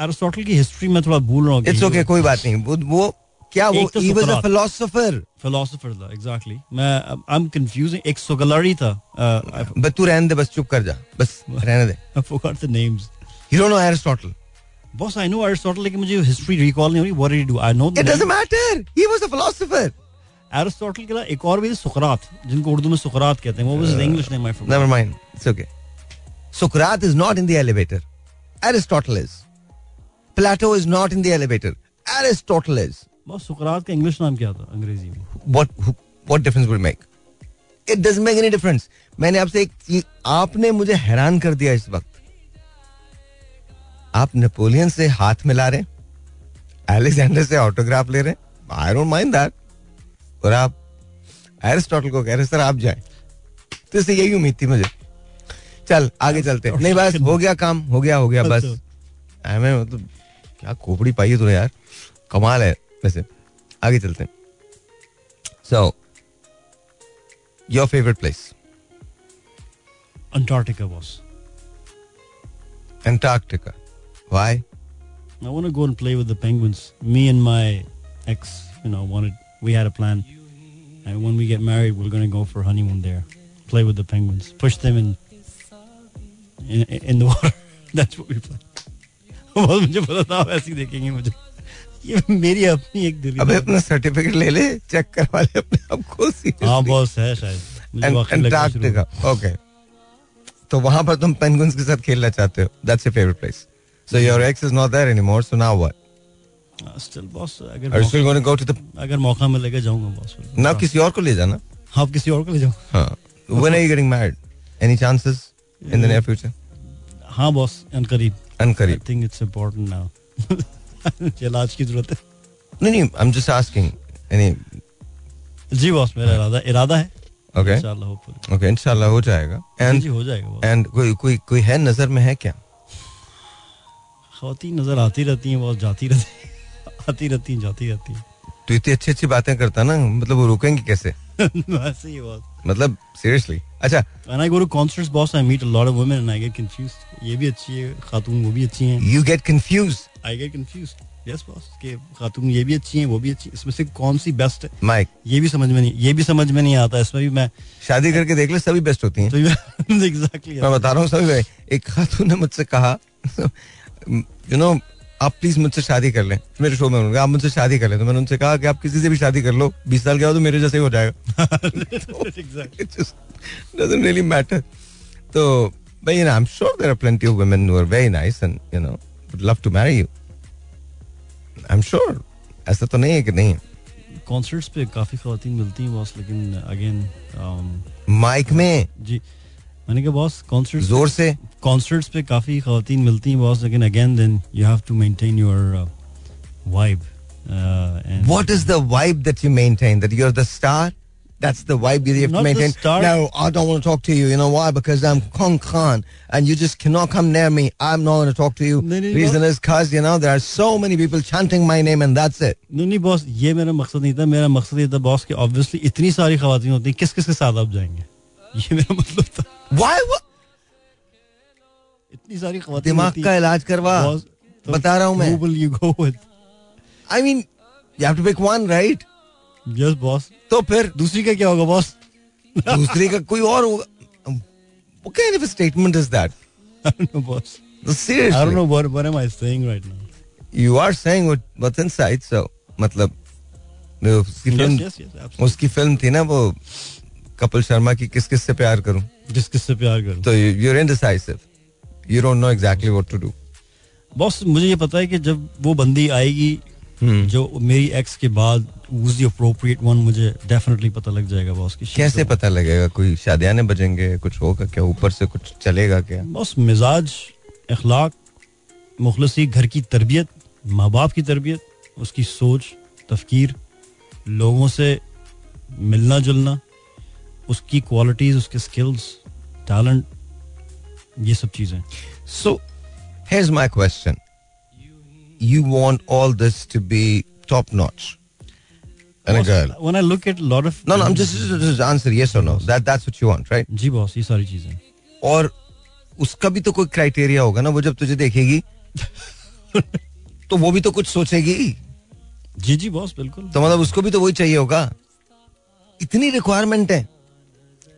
अरिस्टोटल की हिस्ट्री में थोड़ा भूल रहा हूँ इट्स ओके कोई बात नहीं। वो क्या वो he was a philosopher philosopher था एग्जैक्टली मैं आई एम कंफ्यूजिंग एक सोगलरी था आई बस तू रहने दे बस चुप कर जा बस रहने दे। I forgot the names you don't know Aristotle boss I know Aristotle लेकिन मुझे हिस्ट्री रिकॉल नहीं हो रही what did do I know it doesn't matter he was a philosopher Aristotle के एक और भी सुकरात जिनको उर्दू में सुकरात कहते हैं वो was English name I forgot never mind it's okay Socrates is not in the elevator. Aristotle is. Plato is not in the elevator. Aristotle is. Boss सुकरात का इंग्लिश नाम क्या था अंग्रेज़ी में? What difference will it make? It doesn't make any difference. मैंने आपसे एक चीज़ आपने मुझे हैरान कर दिया इस वक्त। आप नेपोलियन से हाथ मिला रहे एलेक्जेंडर से ऑटोग्राफ ले रहे आई डोंट माइंड दैट और आप एरिस्टोटल को कह रहे सर आप जाए। तो इससे यही उम्मीद थी मुझे। चल आगे चलते नहीं बस हो गया काम हो गया हो गया बस। मैं मतलब क्या खोपड़ी पाई है तो यार? कमाल है। वैसे आगे चलते so your favourite place Antarctica, boss. Antarctica. Why? I want to go and play with the penguins. Me and my ex, you know, wanted. We had a plan, and when we get married, we're going to go for honeymoon there. Play with the penguins. Push them in in, in the water. That's what we plan. बहुत मुझे पता था आप ऐसे ही देखेंगे मुझे ये मेरी अपनी एक दिल अबे अपना सर्टिफिकेट ले ले चेक करवा ले अपने आप को हाँ बॉस है शायद। अंटार्कटिका ओके तो वहाँ पर तुम पेंगुइन्स के साथ खेलना चाहते हो। That's your favourite place so your ex is not there anymore so now what still boss अगर still to go to the अगर मौका मिलेगा जाऊँगा बॉस ना किसी और को ले जाना? आप किसी और को ले जाओ हाँ। When are you getting married any chances in the near future हाँ बॉस अनकरीब अनकरीब I think it's important now इलाज की ज़रूरत है। नहीं नहीं I am just asking any ji boss मेरा इरादा इरादा है। ओके इंशाल्लाह होपफुली ओके इंशाल्लाह हो जाएगा। एंड जी हो जाएगा एंड कोई कोई कोई है नज़र में है क्या? खातन नज़र आती रहती हैं बहुत जाती रहती आती रहती हैं जाती रहती हैं। तो इतनी अच्छी अच्छी बातें करता ना मतलब वो रुकेंगे कैसे? वैसे ही बहुत मतलब सीरियसली अच्छा। When I go to concerts, boss, I meet a lot of women and I get confused. ये भी अच्छी है खातून वो भी अच्छी हैं. You get confused. I get confused. Yes, boss. कि खातून ये भी अच्छी हैं वो भी अच्छी इसमें से कौन सी बेस्ट है? Mike. ये भी समझ में नहीं ये भी समझ में नहीं आता। इसमें भी मैं शादी करके देख ले सभी बेस्ट होती हैं। तो एग्जैक्टली मैं बता रहा हूँ सभी एक खातून ने मुझसे कहा यू नो आप प्लीज़ मुझसे शादी कर लें। मेरे शो में उन्होंने आप मुझसे शादी कर लें। तो मैंने उनसे कहा कि आप किसी से भी शादी कर लो बीस साल के बाद तो मेरे जैसे ही हो जाएगा। Doesn't really matter. तो I'm sure there are plenty of women who are very nice and you know would love to marry you. I'm sure. ऐसा तो नहीं है कि नहीं है कॉन्सर्ट्स पे काफ़ी खातन मिलती हैं बॉस लेकिन अगेन माइक में जी मैंने कहा बॉस कॉन्सर्ट्स ज़ोर से कॉन्सर्ट्स पे काफ़ी खातन मिलती हैं बॉस लेकिन again then you have to maintain your vibe What is the vibe that you maintain? That you're the star? That's the vibe you have Not to the maintain. star. No, I don't want to talk to you. You know why? Because I'm Kong Khan and you just cannot come near me. I'm not going to talk to you. No, no, no. Reason is because, you know, there are so many people chanting my name and that's it. नहीं नहीं boss ये मेरा मकसद नहीं था मेरा मकसद ये था बॉस कि ऑब्वियसली इतनी सारी खातन होती हैं किस किस के साथ आप जाएंगे ये मेरा मतलब था Why? What? इतनी सारी खातन दिमाग का इलाज करवा बता रहा हूँ मैं will you go with I mean, you have yes boss तो फिर? दूसरी का क्या होगा बॉस दूसरी का कोई और होगा? You are saying what what inside so मतलब उसकी फ़िल्म उसकी फ़िल्म थी ना वो कपिल शर्मा की किस किस से प्यार करूँ? जिस किस से प्यार करूँ? तो you are indecisive you don't know exactly what to do boss मुझे ये पता है कि जब वो बंदी आएगी hmm. जो मेरी एक्स के बाद who's the appropriate one मुझे डेफिनेटली पता लग जाएगा बॉस की कैसे पता लगेगा? कोई शादियाने बजेंगे कुछ होगा क्या? ऊपर से कुछ चलेगा क्या? बस मिजाज अखलाक मुखलसी घर की तरबियत माँ बाप की तरबियत उसकी सोच तफकीर लोगों से मिलना जुलना उसकी क्वालिटीज उसके स्किल्स टैलेंट ये सब चीज़ें। So here's my question. You want all this to be top notch. And a girl. When I look at a lot of No, no, I'm just, just, just answer yes or no. That that's what you want, right? जी boss ये सारी चीज़ें और उसका भी तो कोई criteria होगा ना वो जब तुझे देखेगी तो वो भी तो कुछ सोचेगी। जी जी बॉस बिल्कुल। तो मतलब उसको भी तो वही चाहिए होगा। इतनी रिक्वायरमेंट है।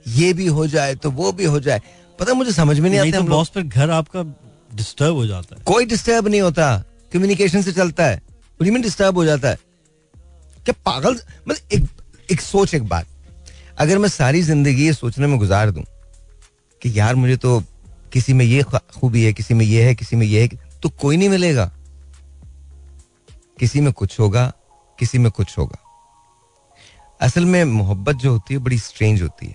ये भी हो जाए तो वो भी हो जाए। पता मुझे समझ में नहीं नहीं आता तो बॉस फिर घर आपका डिस्टर्ब हो जाता है। कोई डिस्टर्ब नहीं होता। कम्युनिकेशन से चलता है। डिस्टर्ब हो जाता है? क्या पागल? मतलब एक एक सोच, एक बात। अगर मैं सारी ज़िंदगी ये सोचने में गुजार दूँ कि यार मुझे तो किसी में ये खूबी है, किसी में ये है, किसी में ये है तो कोई नहीं मिलेगा। किसी में कुछ होगा, किसी में कुछ होगा। असल में मोहब्बत जो होती है, बड़ी स्ट्रेंज होती है।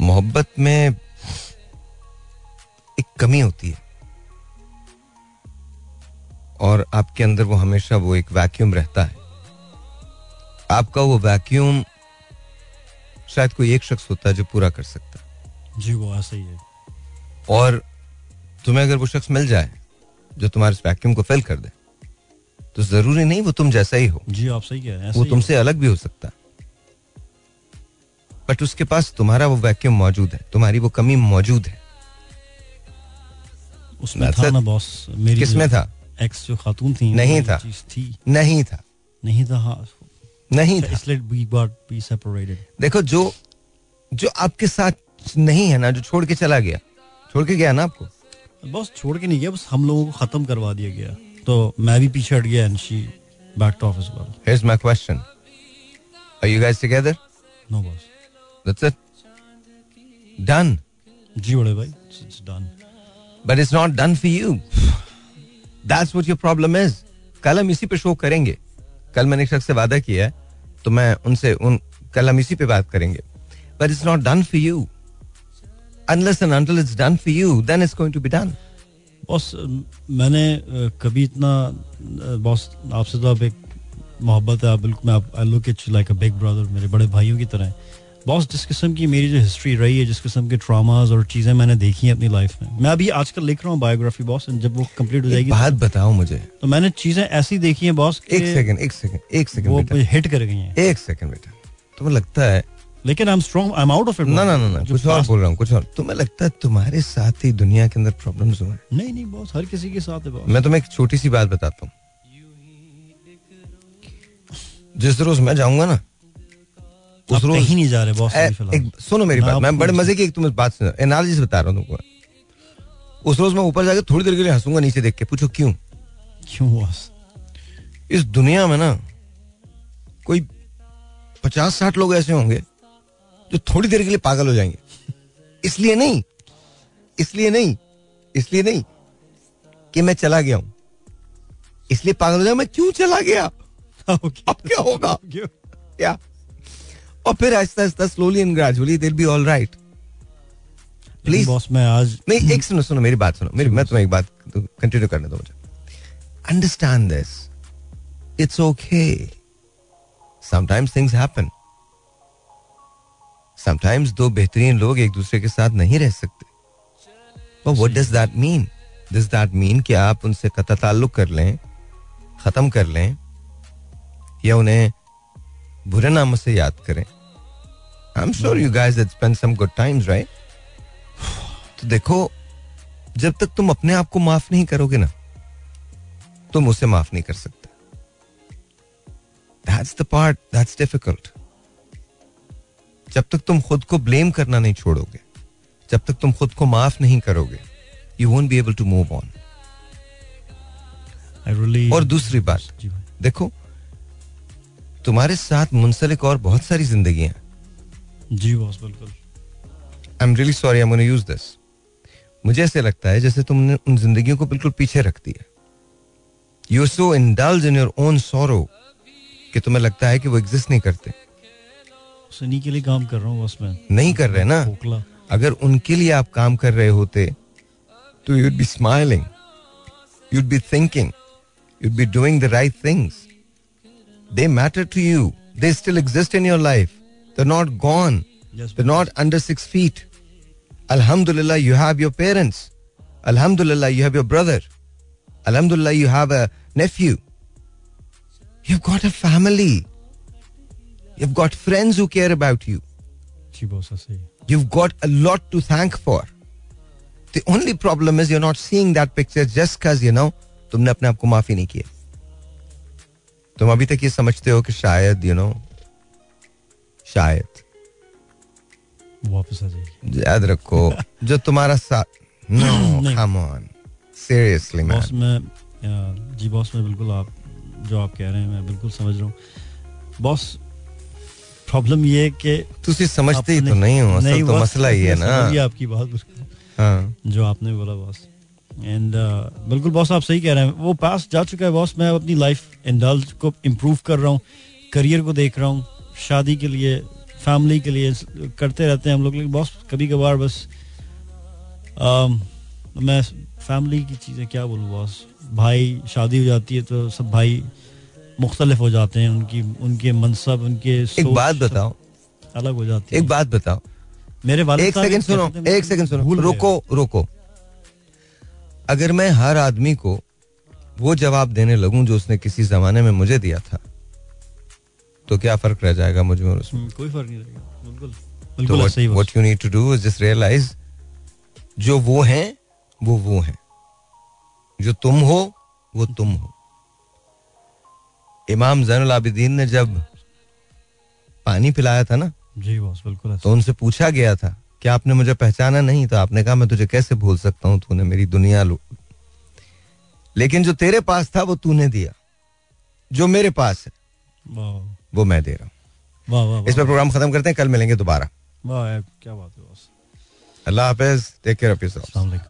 मोहब्बत में एक कमी होती है। और आपके अंदर वो हमेशा वो एक वैक्यूम रहता है। आपका वो वैक्यूम शायद कोई एक शख्स होता है जो पूरा कर सकता है। जी वो ऐसा ही है। और तुम्हें अगर वो शख्स मिल जाए जो तुम्हारे वैक्यूम को फिल कर दे तो ज़रूरी नहीं वो तुम जैसा ही हो। जी आप सही कह रहे हैं वो तुमसे अलग भी हो सकता है। बट उसके पास तुम्हारा वो वैक्यूम मौजूद है तुम्हारी वो कमी मौजूद है। है। उसमें था ना बॉस मेरी किसमें था? एक्स जो खातून थी नहीं था। थी नहीं था नहीं था हाँ नहीं था इसलिए वी गॉट बी सेपरेटेड देखो जो जो आपके साथ नहीं है ना जो छोड़ के चला गया छोड़ के गया ना आपको बॉस छोड़ के नहीं गया बस हम लोगों को खत्म करवा दिया गया तो मैं भी पीछे हट गया and she back to office well Here's my question. Are you guys together? नो बॉस That's it. Done. जी बड़े भाई it's done But it's not done for you. That's what your problem is. कल हम इसी पे शो करेंगे कल मैंने एक शख्स से वादा किया है तो मैं उनसे उन कल हम इसी पे बात करेंगे But it's not done for you. Unless and until it's done for you, then it's going to be done. Boss मैंने कभी इतना बॉस आपसे तो आप एक मोहब्बत है आप बिल्कुल मैं I look it like a big brother मेरे बड़े भाइयों की तरह हैं। बॉस जिस किस्म की मेरी जो हिस्ट्री रही है जिस किस्म के ट्रामास और चीज़ें मैंने देखी हैं अपनी लाइफ में मैं अभी आजकल लिख रहा हूँ बायोग्राफी बॉस जब वो कंप्लीट हो जाएगी बात बताओ मुझे। तो मैंने चीज़ें ऐसी देखी हैं बॉस एक सेकंड एक सेकंड एक सेकंड वो हिट कर गई हैं। एक सेकंड बेटा। तुम्हें लगता है लेकिन I am strong I am out of it ना ना ना कुछ और बोल रहा हूँ कुछ और। तुम्हें लगता है तुम्हारे साथ ही दुनिया के अंदर प्रॉब्लम्स हुए? नहीं नहीं बॉस हर किसी के साथ है बॉस मैं तुम्हें एक छोटी सी बात बताता हूँ। जिस रोज मैं जाऊँगा ना उस रोज नहीं जा रहे बॉस सुनो मेरी बात मैं बड़े मज़े की एक तुम्हें बात सुनो एनालिसिस बता रहा हूँ तुमको। उस रोज मैं ऊपर जाके थोड़ी देर के लिए हंसूँगा नीचे देख के पूछो क्यों? क्यों बॉस इस दुनिया में ना कोई पचास साठ लोग ऐसे होंगे जो थोड़ी देर के लिए पागल हो जाएँगे। इसलिए नहीं इसलिए नहीं इसलिए नहीं कि मैं चला गया हूँ। इसलिए पागल हो जाए मैं क्यों चला गया? अब क्या होगा? क्या? और फिर आहिस्ता आहिस्ता स्लोली एंड ग्रेजुअली दिल be all right please boss मैं आज नहीं एक सुनो सुनो मेरी बात सुनो। मेरी मैं तुम्हें एक बात कंटिन्यू करने दो मुझे। Understand this it's okay sometimes things happen sometimes दो बेहतरीन लोग एक दूसरे के साथ नहीं रह सकते। What does that mean? Does that mean कि आप उनसे कता ताल्लुक कर लें खत्म कर लें या उन्हें बुरे नामों से याद करें। I am sure you guys that spend some good times right तो देखो जब तक तुम अपने आप को माफ़ नहीं करोगे ना तुम उसे माफ़ नहीं कर सकते। That's the part that's difficult जब तक तुम खुद को ब्लेम करना नहीं छोड़ोगे जब तक तुम खुद को माफ़ नहीं करोगे you won't be able to move on और दूसरी बात देखो तुम्हारे साथ मुंसलिक और बहुत सारी ज़िंदगी हैं। जी बॉस बिल्कुल। I am really sorry I am use this मुझे ऐसे लगता है जैसे तुमने उन जिंदगियों को बिल्कुल पीछे रख दिया। You are so indulge in your own sorrow कि तुम्हें लगता है कि वो एग्जिस्ट नहीं करते। उन्हीं के लिए काम कर रहा हूँ बस मैं। नहीं कर रहे ना? अगर उनके लिए आप काम कर रहे होते तो you'd be smiling you'd be thinking you'd be doing the right things They matter to you they still exist in your life they not gone Yes, They're not under six feet. Alhamdulillah, you have your parents. Alhamdulillah, you have your brother. Alhamdulillah, you have a nephew. You've got a family. You've got friends who care about you. Ji boss ऐसे ही You've got a lot to thank for. The only problem is you're not seeing that picture just because, you know, तुमने अपने आप को माफी नहीं किया तुम अभी तक ये समझते हो कि शायद यू नो शायद। वापस आ जाइए। याद रखो जो तुम्हारा साथ no. Come on seriously boss मैं जी बॉस मैं बिल्कुल आप जो आप कह रहे हैं मैं बिल्कुल समझ रहा हूँ। बॉस प्रॉब्लम ये है कि तुसी समझते ही तो नहीं हो असल तो मसला ही है ना। आपकी बात। हाँ। जो आपने बोला बॉस। एंड बिल्कुल बॉस आप सही कह रहे हैं। वो पास जा चुका है बॉस मैं अपनी लाइफ इंडल्ज को इम्प्रूव कर रहा हूँ करियर को देख रहा हूँ शादी के लिए फैमिली के लिए करते रहते हैं हम लोग। लेकिन बॉस कभी कभार बस um, मैं फैमिली की चीज़ें क्या बोलूँ बॉस भाई शादी हो जाती है तो सब भाई मुख्तलिफ़ हो जाते हैं। उनकी उनके मनसब उनके एक बात बताओ। अलग हो जाती है। एक बात बताओ। मेरे वाले एक सेकंड सुनो एक सेकंड सुनो। रोको रोको। अगर मैं हर आदमी को वो जवाब देने लगूं जो उसने किसी जमाने में मुझे दिया था तो क्या फ़र्क रह जाएगा मुझमें और उसमें? हम्म, कोई फ़र्क नहीं रहेगा। बिल्कुल। तो बिल्कुल। What you need to do is just realise जो वो हैं वो वो हैं। जो तुम हो वो तुम हो। इमाम जैनुल आबिदीन ने जब पानी पिलाया था ना जी बॉस बिल्कुल तो उनसे पूछा गया था कि आपने मुझे पहचाना नहीं तो आपने कहा मैं तुझे कैसे भूल सकता हूँ? तूने मेरी दुनिया लो लेकिन जो तेरे पास था वो तूने दिया। जो मेरे पास है वो मैं दे रहा हूँ। इस पर प्रोग्राम खत्म करते हैं कल मिलेंगे दोबारा। क्या बात है अल्लाह हाफिज टेक केयर ऑफ़ योरसेल्फ